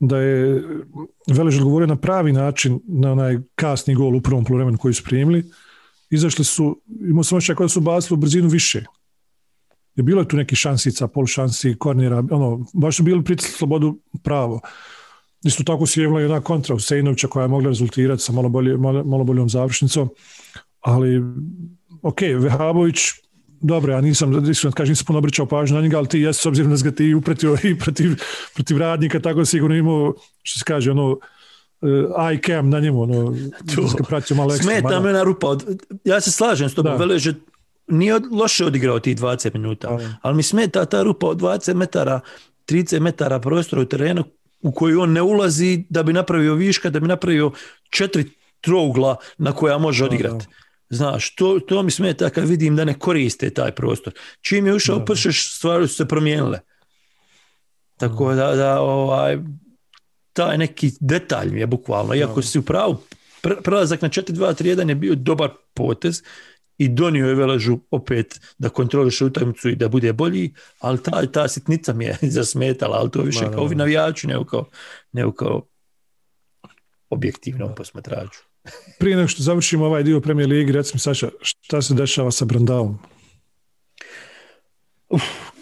da je Velež odgovorio na pravi način na onaj kasni gol u prvom poluvremenu koji su primili. Izašli su, imao sam ošćak da su bacili u brzinu više. Je bilo je tu neki šansica, pol šansi, kornera, ono, baš su bili pritisli slobodu pravo. Isto tako se javila ona kontra Usejnovića koja je mogla rezultirati sa malo, bolje, malo, malo boljom završnicom, ali ok, Vehabović dobro, ja nisam, iskreno kažem, nisam puno obričao pažnju na njega, ali ti jesi, s obzirom da si ga ti upretio i protiv, protiv radnika, tako sigurno imao, što se kaže, ono, uh, eye cam na njemu, ono, To. pratio malo ekstra. Smeta mada- me na rupa. Od, ja se slažem s tobom, Da. Velež je nije od- loše odigrao tih 20 minuta, Da. ali mi smeta ta rupa od 20 metara, 30 metara prostora u terenu u koju on ne ulazi da bi napravio viška, da bi napravio četiri trougla na koja može odigrati. Znaš, to, to mi smeta kad vidim da ne koriste taj prostor. Čim je ušao. Pršeš, stvari su se promijenile. Tako da, da ovaj, taj neki detalj mi je bukvalno, iako si u pravu, pre- prelazak na 4-2-3-1 je bio dobar potez i donio je Veležu opet da kontroliše utakmicu i da bude bolji, ali ta, ta sitnica mi je zasmetala, ali to više Ma, kao da. navijači nego kao, nego kao objektivnom posmatraču. Prije nego što završimo ovaj dio Premier Ligi, reci mi Saša, šta se dešava sa Brandavom?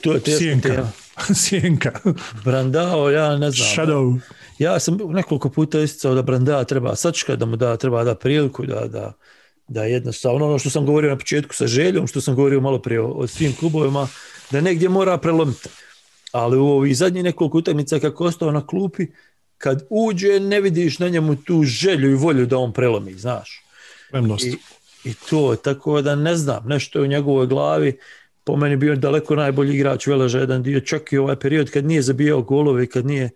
To je teška Sjenka. tema. Sjenka. Brandao, ja ne znam. Shadow. Ja sam nekoliko puta isticao da Brandao treba sačka, da mu da, treba da priliku, da, da, da jednostavno ono što sam govorio na početku sa željom, što sam govorio malo prije o, svim klubovima, da negdje mora prelomiti. Ali u ovih zadnjih nekoliko utakmica kako ostao na klupi, kad uđe ne vidiš na njemu tu želju i volju da on prelomi, znaš. I, I to, tako da ne znam, nešto je u njegovoj glavi, po meni bio daleko najbolji igrač Veleža jedan dio, čak i ovaj period kad nije zabijao golove, kad nije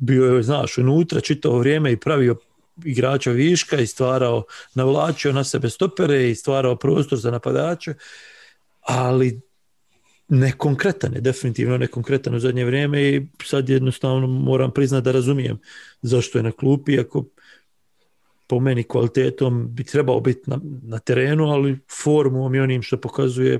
bio je, znaš, unutra čitavo vrijeme i pravio igrača viška i stvarao, navlačio na sebe stopere i stvarao prostor za napadače, ali nekonkretan je, definitivno nekonkretan u zadnje vrijeme i sad jednostavno moram priznati da razumijem zašto je na klupi, ako po meni kvalitetom bi trebao biti na, na terenu, ali formom i onim što pokazuje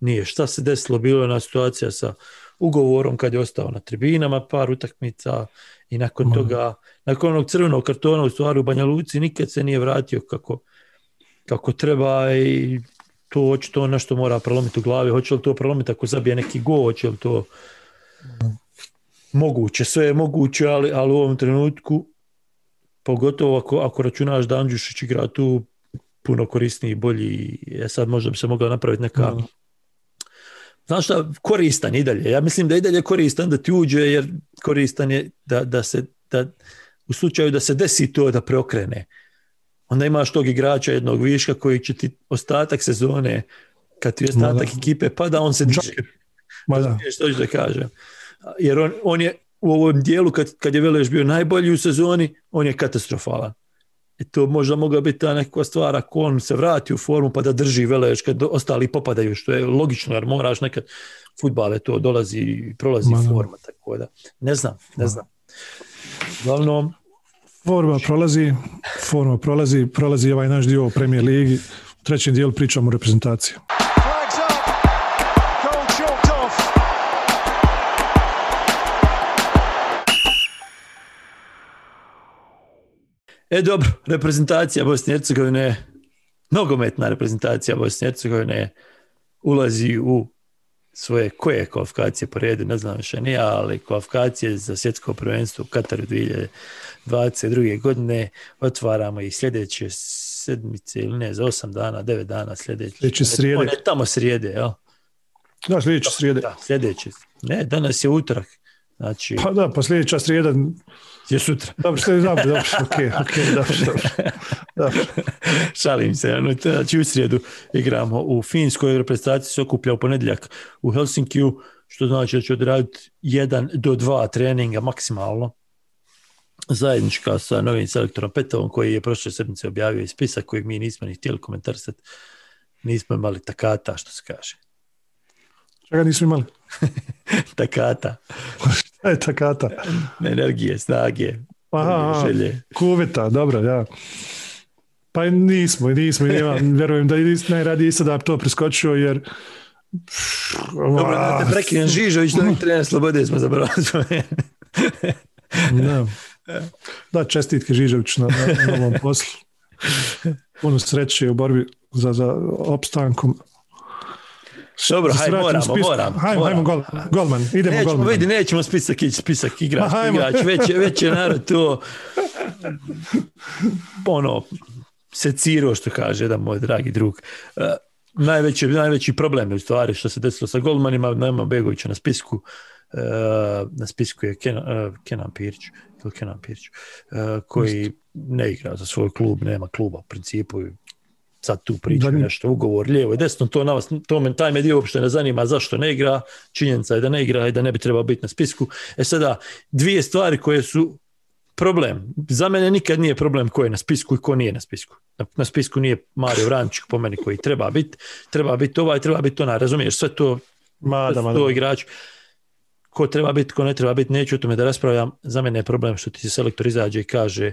nije. Šta se desilo? Bilo je ona situacija sa ugovorom kad je ostao na tribinama par utakmica i nakon toga, nakon onog crvenog kartona u stvari u Banja Luci nikad se nije vratio kako, kako treba i to očito nešto mora prelomiti u glavi. Hoće li to prelomiti ako zabije neki gol, hoće li to moguće, sve je moguće, ali, ali u ovom trenutku pogotovo ako, ako računaš da Andjušić igra tu puno korisniji i bolji, je sad možda bi se mogla napraviti neka. Znaš šta, koristan i dalje. Ja mislim da i dalje koristan da ti uđe, jer koristan je da, da se, da, u slučaju da se desi to da preokrene. Onda imaš tog igrača jednog viška koji će ti ostatak sezone, kad ti ostatak Ma da. ekipe pada, on se diže. Joker. Ma da. Razumiješ što ću da kažem. Jer on, on je u ovom dijelu, kad, kad je Veleš bio najbolji u sezoni, on je katastrofalan. I to možda mogla biti ta neka stvar ako on se vrati u formu pa da drži Veleš kad ostali popadaju, što je logično jer moraš nekad futbale to dolazi i prolazi Ma da. forma, tako da ne znam, ne znam. Uglavnom, Forma prolazi, forma prolazi, prolazi ovaj naš dio o Premier Ligi. U trećem dijelu pričamo o reprezentaciji. E dobro, reprezentacija Bosne i Hercegovine, nogometna reprezentacija Bosne i Hercegovine ulazi u svoje koje kvalifikacije po redu, ne znam više nije, ali kvalifikacije za svjetsko prvenstvo u Kataru 2022. godine otvaramo i sljedeće sedmice ili ne, za osam dana, devet dana sljedeće. Sljedeće srijede. One tamo srijede, jel? Da, sljedeća srijeda. Da, sljedeće. Ne, danas je utorak. Znači, Pa da, pa sljedeća srijeda. je sutra. Dobro, što je dobro, dobro, okej, okej, dobro, dobro. dobro. Šalim se, ono, znači u srijedu igramo u Finskoj reprezentaciji se okuplja u ponedjeljak u Helsinkiju, što znači da će odraditi jedan do dva treninga maksimalno zajednička sa novim selektorom Petovom koji je prošle sedmice objavio i spisak kojeg mi nismo ni htjeli komentarisati. Nismo imali takata, što se kaže. Čega nismo imali? Takata, Šta je takata? energije, snage, Aha, želje. Kuveta, dobro, ja. Pa nismo, nismo, nema, vjerujem da najradije isto da to preskočio, jer... Dobro, da te prekinem Žižović, novi trener Slobode smo zaboravili. Da. Da, čestitke Žižević na, na, na ovom poslu. Puno sreće u borbi za, za opstankom. Dobro, vratimo moramo, moramo. Hajmo, moramo. hajmo, gol, golman, idemo Nećemo, golman. vidi, nećemo spisak ići, spisak igrač, Ma, hajmo. igrač, već, je- već je narod to ono, secirao što kaže jedan moj dragi drug. Uh, najveći, najveći problem je u stvari što se desilo sa golmanima, nema Begovića na spisku, uh, na spisku je Kenan, uh, Kenan Pirić, ili Kenan Pirić, koji ne igra za svoj klub, nema kluba u principu sad tu ni- nešto, ugovor lijevo i desno, to, na vas, to me, taj me dio uopšte ne zanima zašto ne igra, činjenica je da ne igra i da ne bi trebao biti na spisku. E sada, dvije stvari koje su problem. Za mene nikad nije problem ko je na spisku i ko nije na spisku. Na, na spisku nije Mario Vrančić po meni koji treba biti, treba biti ovaj, treba biti onaj, razumiješ, sve to, Ma, da, to igrač. Ko treba biti, ko ne treba biti, neću o tome da raspravljam. Za mene je problem što ti se selektor izađe i kaže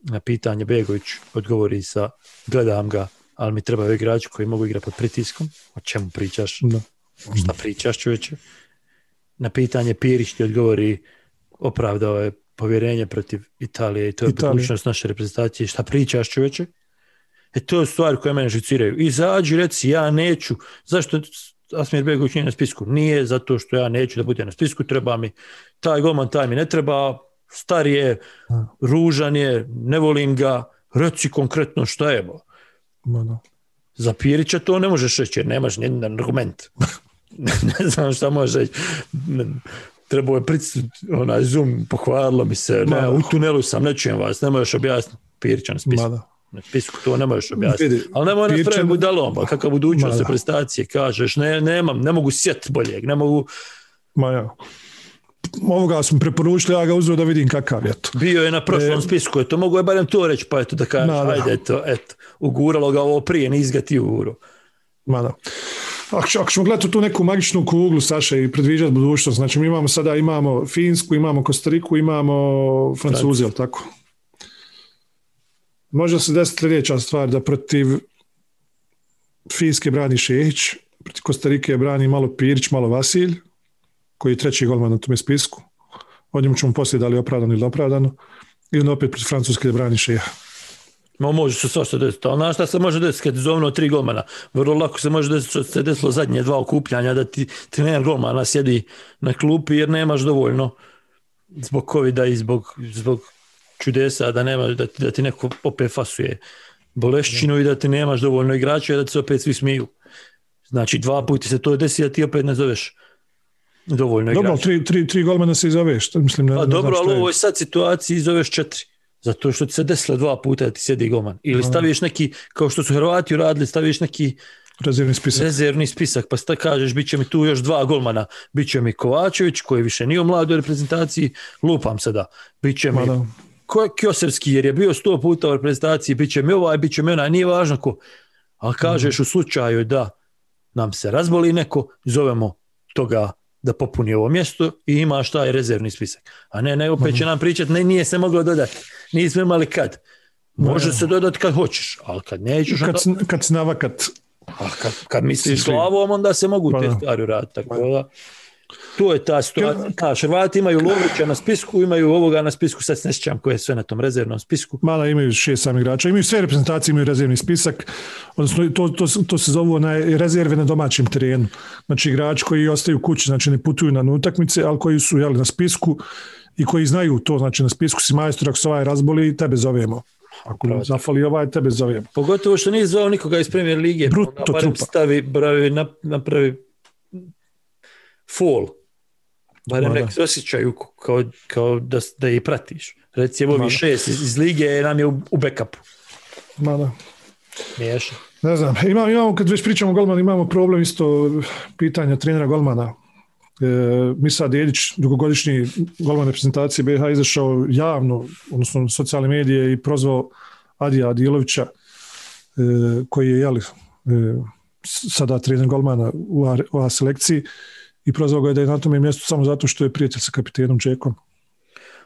na pitanje Begović odgovori sa gledam ga, ali mi trebaju igrači koji mogu igrati pod pritiskom. O čemu pričaš? Da. Šta pričaš čovječe? Na pitanje Pirić ti odgovori opravdao je povjerenje protiv Italije i to je budućnost naše reprezentacije. Šta pričaš čovječe? E to je stvari koje mene žiciraju. Izađi reci ja neću. Zašto Asmir Begović nije na spisku? Nije zato što ja neću da bude na spisku, treba mi taj golman, taj mi ne treba, star je, ružan je, ne volim ga, reci konkretno šta je. bo. Ma, da. Za Pirića to ne možeš reći jer nemaš nijedan argument. ne znam šta može reći. Trebao je pric, onaj Zoom, pohvalilo mi se, ne, Ma. u tunelu sam, ne čujem vas, ne možeš objasniti Pirića na spisku. Ma, da. Na spisku to ne možeš objasniti. Vidi, Ali nemoj Pirća- pravi budalom, pa kakav budućnost se prestacije kažeš, ne, nemam, ne mogu sjet boljeg, ne mogu, Ma, ja. Ovoga smo preporučili, ja ga uzeo da vidim kakav je to. bio je na prošlom E, spisku, eto, mogu je barem to reći, pa eto da kažeš, da. ajde, eto, eto, uguralo ga ovo prije, nis ga ti uguro. Ma da. Ako, ako ćemo gledati tu neku magičnu kuglu, Saša, i predviđati budućnost, znači mi imamo sada, imamo Finsku, imamo Kostariku, imamo Francuzi, jel tako? Može se desiti sljedeća stvar, da protiv Finske brani Šehić, protiv Kostarike brani malo Pirić, malo Vasilj, koji je treći golman na tome spisku. O njemu ćemo poslije da li je opravdano ili opravdano. I onda opet protiv Francuske brani Šeha. Ma može se svašta desiti, ali znaš šta se može desiti kad zovno tri golmana? Vrlo lako se može desiti što se desilo zadnje dva okupljanja, da ti trener golmana sjedi na klupi jer nemaš dovoljno zbog covida i zbog, zbog čudesa da, nema, da, ti, da ti neko opet fasuje bolešćinu i da ti nemaš dovoljno igrača i da ti se opet svi smiju. Znači dva puta se to desi da ti opet ne zoveš dovoljno Dobro, igrača. tri, tri, tri golmana se i zove, što mislim, ne, Pa ne dobro, ali u ovoj sad situaciji zoveš četiri. Zato što ti se desilo dva puta da ti sjedi golman. Ili staviš neki, kao što su Hrvati uradili, staviš neki rezervni spisak. rezervni spisak, pa sta kažeš, bit će mi tu još dva golmana. Biće mi Kovačević, koji više nije u mladoj reprezentaciji, lupam sada. Biće mi da. ko Kjosevski, jer je bio sto puta u reprezentaciji, bit će mi ovaj, bit će mi onaj, nije važno ko. Ali kažeš u slučaju da nam se razboli neko, zovemo toga da popuni ovo mjesto i imaš taj rezervni spisak. A ne, ne, opet će nam pričati, ne, nije se moglo dodati. Nismo imali kad. Može se dodati kad hoćeš, ali kad nećeš, onda, Kad, s- kad a kad, kad misliš glavom, onda se mogu Pa te stvari uraditi. Tako da, to je ta situacija. Hrvati imaju Lovića na spisku, imaju ovoga na spisku, sad ne sjećam ko je sve na tom rezervnom spisku. mala imaju šest sam igrača, imaju sve reprezentacije, imaju rezervni spisak, odnosno to, to, to se zovu onaj rezerve na domaćem terenu. Znači igrači koji ostaju kući, znači ne putuju na utakmice, ali koji su jeli, na spisku i koji znaju to, znači na spisku si majstor, ako se ovaj razboli, tebe zovemo. Ako Pravo. zafali ovaj, tebe zovemo. Pogotovo što nije zvao nikoga iz Premier Lige. Bruto onda barem trupa. stavi, bravi, nap- napravi fall. Barem nek se osjećaju kao, kao da, da ih pratiš. Reci, evo Ma mi da. šest iz, iz Lige nam je u, u backupu. Ma da. Miješno. Ne znam, imamo, imamo, kad već pričamo o golmanu, imamo problem isto pitanja trenera golmana. E, Misa Dedić, dugogodišnji golman reprezentacije BiH, izašao javno, odnosno na socijalne medije i prozvao Adija Adilovića, e, koji je jeli, e, sada trener golmana u A, u A selekciji i prozvao ga je da je na tome mjestu samo zato što je prijatelj sa kapitenom Čekom.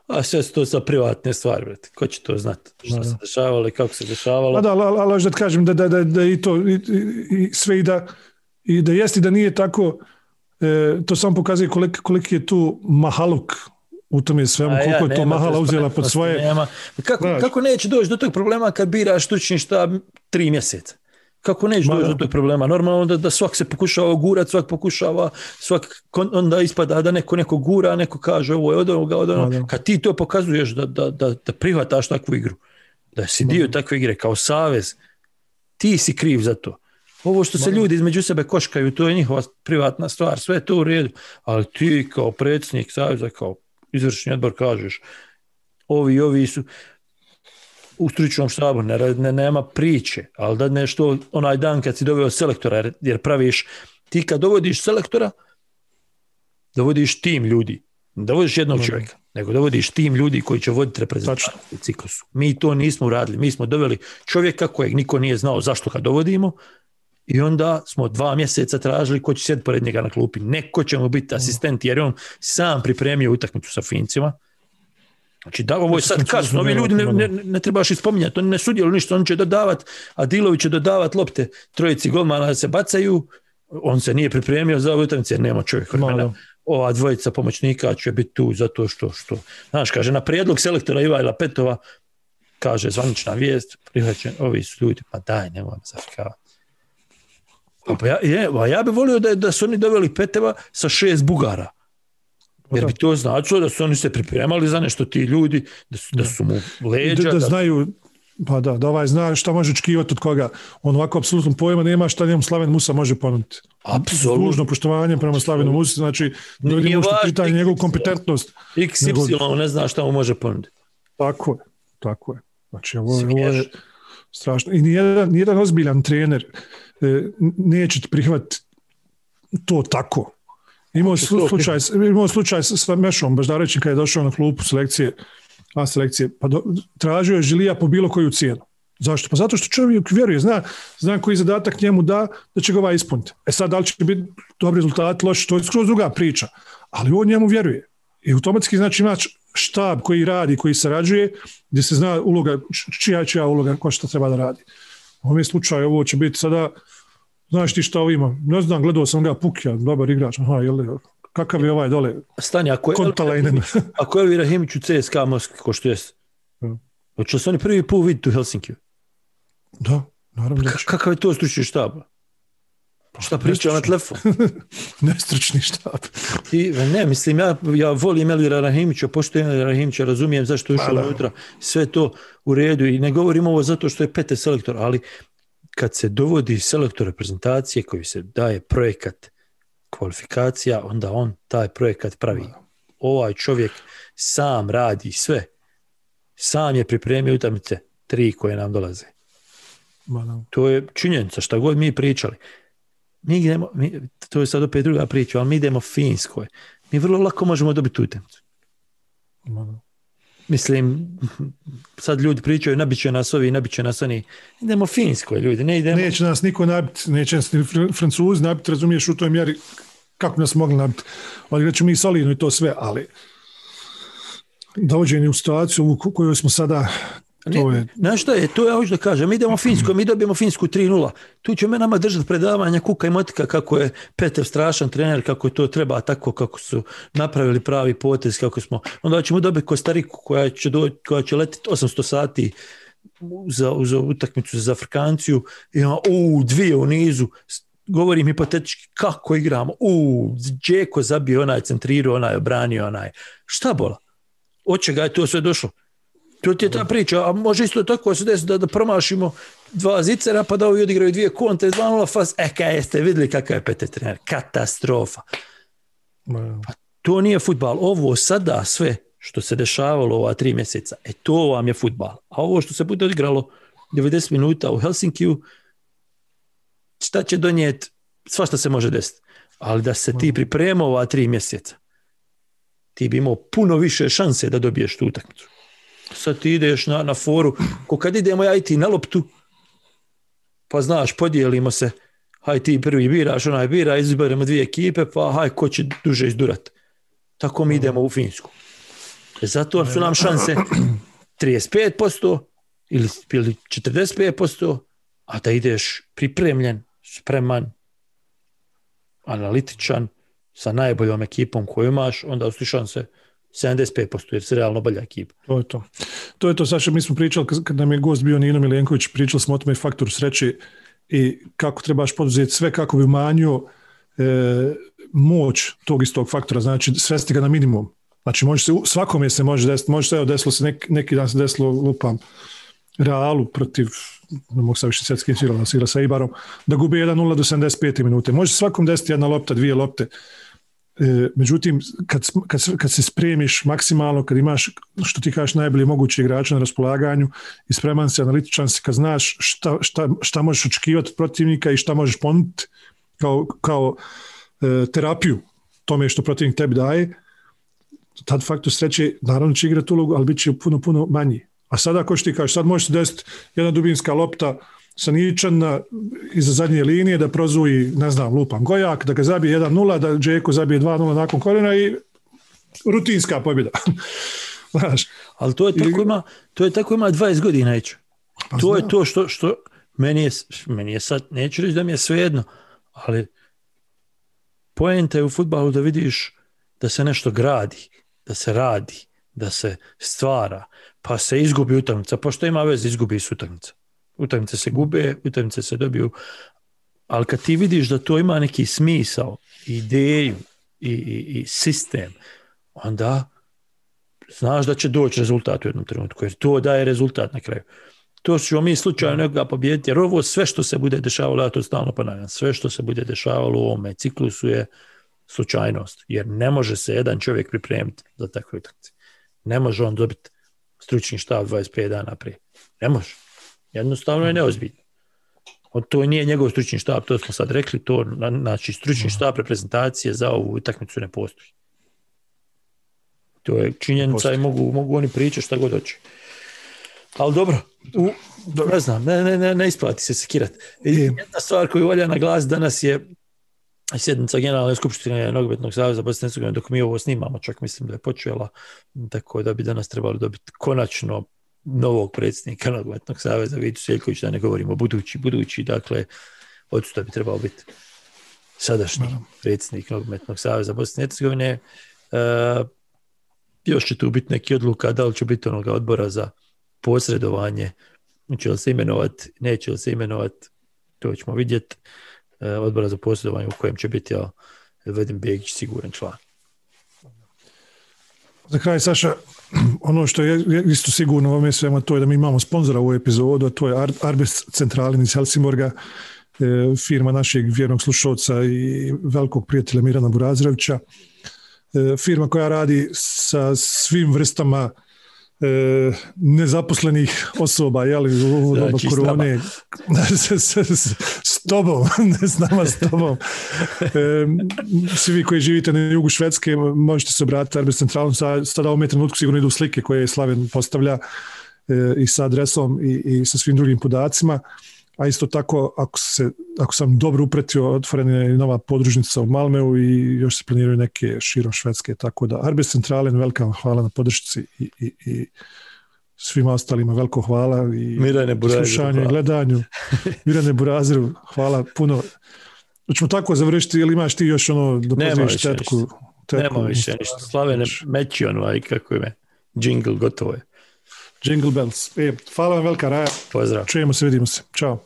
A sve su to sa privatne stvari, brate. Ko će to znati? Šta se dešavalo i kako se dešavalo? Pa da, ali, da ti kažem da, da, da, da i to i, i, i sve i da i da jesti da nije tako e, to samo pokazuje koliki, koliki je tu mahaluk u tome svemu, A ja, koliko je to mahala uzela pod svoje Nema. Kako, Znaš. kako neće doći do tog problema kad biraš stručni štab tri mjeseca? Kako Ma doći do tog problema? Normalno da, da svak se pokušava gurat, svak pokušava, svak onda ispada da neko neko gura, neko kaže ovo je od ovoga, od onoga. Kad ti to pokazuješ da, da, da, da prihvataš takvu igru, da si dio takve igre kao savez, ti si kriv za to. Ovo što se ljudi između sebe koškaju, to je njihova privatna stvar, sve je to u redu. Ali ti kao predsjednik savjeza, kao izvršni odbor kažeš, ovi ovi su u stručnom štabu, ne, ne, nema priče, ali da nešto onaj dan kad si doveo selektora, jer, jer praviš, ti kad dovodiš selektora, dovodiš tim ljudi, ne dovodiš jednog mm. čovjeka, nego dovodiš tim ljudi koji će voditi reprezentaciju u ciklusu. Mi to nismo uradili, mi smo doveli čovjeka kojeg niko nije znao zašto ga dovodimo i onda smo dva mjeseca tražili ko će sjediti pored njega na klupi. Neko će mu biti asistent jer on sam pripremio utakmicu sa Fincima. Znači da, ovo je sad kasno, ovi ljudi ne, ne, ne trebaš ispominjati, oni ne sudjeluju ništa, oni će dodavati, a Dilović će dodavati lopte, trojici golmana se bacaju, on se nije pripremio za ovu utakmicu nema čovjek vremena. Ova dvojica pomoćnika će biti tu zato što, što, znaš, kaže, na prijedlog selektora Ivajla Petova, kaže, zvanična vijest, prihvaćen, ovi su ljudi, pa daj, nemoj me zafrkavati. Pa ja, je, ja bih volio da, da su oni doveli Peteva sa šest Bugara. Jer bi to značilo da su oni se pripremali za nešto ti ljudi, da su, da su mu leđa. Da, da, znaju, pa da, da ovaj zna šta može očekivati od koga. On ovako apsolutno pojma nema šta njemu Slaven Musa može ponuditi. Apsolutno. Dužno poštovanje prema Slavenu Musi, znači ne vidimo što pitanje njegovu kompetentnost. XY nego... ne zna šta mu može ponuditi. Tako je, tako je. Znači ovo, ovo je strašno. I nijedan, nijedan ozbiljan trener e, neće ti prihvatiti to tako. Imao slučaj, imao slučaj sa Mešom Baždarećim kada je došao na klupu selekcije, a selekcije, pa do, tražio je Žilija po bilo koju cijenu. Zašto? Pa zato što čovjek vjeruje, zna, zna koji zadatak njemu da, da će ga ovaj ispuniti. E sad, da li će biti dobri rezultat, loš, to je skroz druga priča. Ali on njemu vjeruje. I automatski znači ima štab koji radi, koji sarađuje, gdje se zna uloga, čija čija uloga, ko šta treba da radi. U ovom slučaju ovo će biti sada Znaš ti šta ovo ima? Ne znam, gledao sam ga Pukja, dobar igrač. Aha, jel, kakav je ovaj dole? Stani, ako je, ako je Elvira Himić u CSKA Moskvi, ko što jest, ja. hoće se oni prvi put vidjeti u Helsinkiju? Da, naravno. K- kakav je to stručni štab? Pa šta priča na telefon? Nestručni štab. I, ne, mislim, ja, ja volim Elvira Rahimića, poštujem Elvira Rahimića, razumijem zašto je ušao pa unutra, sve to u redu i ne govorim ovo zato što je pete selektor, ali kad se dovodi selektor reprezentacije koji se daje projekat kvalifikacija, onda on taj projekat pravi. Ovaj čovjek sam radi sve. Sam je pripremio utakmice tri koje nam dolaze. To je činjenica, šta god mi pričali. Mi idemo, mi, to je sad opet druga priča, ali mi idemo Finskoj. Mi vrlo lako možemo dobiti utakmicu. Mislim, sad ljudi pričaju, nabit će nas ovi, nabit će nas oni. Idemo finsko, ljudi, ne idemo... Neće nas niko nabiti, neće nas ni francuz nabiti, razumiješ u toj mjeri kako nas mogli. Ali ćemo mi solidno i to sve, ali dovođenje u situaciju u kojoj smo sada to je... Znaš što je, to ja hoću da kažem, mi idemo Finsku, mi dobijemo Finsku 3-0, tu će me nama držati predavanja kuka i motika kako je Petev strašan trener, kako je to treba tako, kako su napravili pravi potez, kako smo, onda ćemo dobiti Kostariku koja će, do, koja će letiti 800 sati za, za utakmicu za Afrikanciju. I ona, u, dvije u nizu, govorim hipotetički kako igramo, u, Džeko zabio onaj, centrirao onaj, obranio onaj, šta bola? Od čega je to sve došlo? To ti je ta priča, a može isto tako se desi da, da promašimo dva zicera pa da ovi odigraju dvije konte, dva nula fas, e kaj jeste vidjeli kakav je pete trener, katastrofa. Pa to nije futbal, ovo sada sve što se dešavalo ova tri mjeseca, e to vam je futbal. A ovo što se bude odigralo 90 minuta u Helsinkiju, šta će donijeti, svašta se može desiti. Ali da se ti pripremao ova tri mjeseca, ti bi imao puno više šanse da dobiješ tu utakmicu sad ti ideš na, na foru, ko kad idemo ja i ti na loptu, pa znaš, podijelimo se, haj ti prvi biraš, onaj bira, izberemo dvije ekipe, pa haj ko će duže izdurat. Tako mi idemo u Finsku. E zato su nam šanse 35% ili, ili 45%, a da ideš pripremljen, spreman, analitičan, sa najboljom ekipom koju imaš, onda su šanse 75%, jer se realno bolja ekipa. To je to. To je to, Saša, mi smo pričali, kad nam je gost bio Nino Milenković, pričali smo o tome faktoru sreće i kako trebaš poduzeti sve kako bi umanjio e, moć tog istog faktora, znači svesti ga na minimum. Znači može se, svakome se može desiti, može se, evo desilo se, neki, neki dan se desilo, lupam, Realu protiv ne mogu sad više svjetski igrala, da sa Ibarom, da gubi 1-0 do 75. minute. Može svakom desiti jedna lopta, dvije lopte. E, međutim, kad, kad, kad se spremiš maksimalno, kad imaš, što ti kažeš, najbolji mogući igrača na raspolaganju i spreman si, analitičan si, kad znaš šta, šta, šta možeš očekivati od protivnika i šta možeš ponuditi kao, kao e, terapiju tome što protivnik tebi daje, tad faktor sreće, naravno će igrati ulogu, ali bit će puno, puno manji. A sada, ako što ti kažeš, sad može se desiti jedna dubinska lopta sa Ničana iza zadnje linije da prozuji, ne znam, lupan Gojak, da ga zabije 1-0, da Džeko zabije 2-0 nakon korena i rutinska pobjeda. Znaš. Ali to je tako ima, to je tako ima 20 godina ići. Pa to znam. je to što, što meni, je, meni je sad, neću reći da mi je svejedno, ali poenta je u futbalu da vidiš da se nešto gradi, da se radi, da se stvara, pa se izgubi utakmica, pa što ima veze izgubi se utakmica. Utakmice se gube, utakmice se dobiju, ali kad ti vidiš da to ima neki smisao, ideju i, i, i sistem, onda znaš da će doći rezultat u jednom trenutku, jer to daje rezultat na kraju. To ćemo mi slučajno nekoga pobijediti, jer ovo sve što se bude dešavalo, ja to stalno ponavljam, sve što se bude dešavalo u ovome ciklusu je slučajnost, jer ne može se jedan čovjek pripremiti za takve utakmice. Ne može on dobiti stručni štab 25 dana prije. Ne može. Jednostavno je neozbiljno. On, to nije njegov stručni štab, to smo sad rekli, to znači stručni štab reprezentacije za ovu utakmicu ne postoji. To je činjenica i mogu, mogu oni pričati šta god hoće. Ali dobro, u, ne znam, ne, ne, ne, ne isplati se sekirati. Jedna stvar koju valja naglasiti danas je sjednica Generalne skupštine Nogometnog saveza Bosne Hercegovine dok mi ovo snimamo, čak mislim da je počela, tako da bi danas trebali dobiti konačno novog predsjednika Nogometnog saveza Vitu Seljković, da ne govorimo budući, budući, dakle, odsuta bi trebao biti sadašnji predsjednik Nogometnog saveza Bosne i Hercegovine. E, još će tu biti neki odluka da li će biti onoga odbora za posredovanje, će li se imenovati, neće li se imenovati, to ćemo vidjeti. E, odbora za posjedovanje u kojem će biti ja, Vedim Begić siguran član. Za kraj, Saša, ono što je isto sigurno u ovome svema to je da mi imamo sponzora u epizodu, a to je Arbes Centralin iz Helsimorga, e, firma našeg vjernog slušalca i velikog prijatelja Mirana Burazrevića. E, firma koja radi sa svim vrstama nezaposlenih osoba, jeli, u ovo doba korone, s, s, s, s tobom, ne s nama, s tobom. E, svi vi koji živite na jugu Švedske, možete se obratiti Arbet centralnom, sada u ovom trenutku sigurno idu slike koje Slaven postavlja e, i sa adresom i, i sa svim drugim podacima a isto tako ako, se, ako sam dobro upretio otvorena je nova podružnica u Malmeu i još se planiraju neke širom Švedske, tako da Arbes Centralen velika hvala na podršci i, i, i svima ostalima veliko hvala i Mirane slušanju i gledanju. Mirane Burazeru, hvala puno. Hoćemo tako završiti ili imaš ti još ono da poziviš tetku? tetku Nema više ništa. Slavene meći ono, kako ime. Jingle, gotovo je. Jingle Bells. E, hvala vam velika Raja. Pozdrav. Čujemo se, vidimo se. Ćao.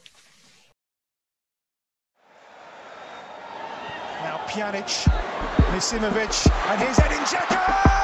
Now Pjanic, Misimovic, and here's Edin Dzeko!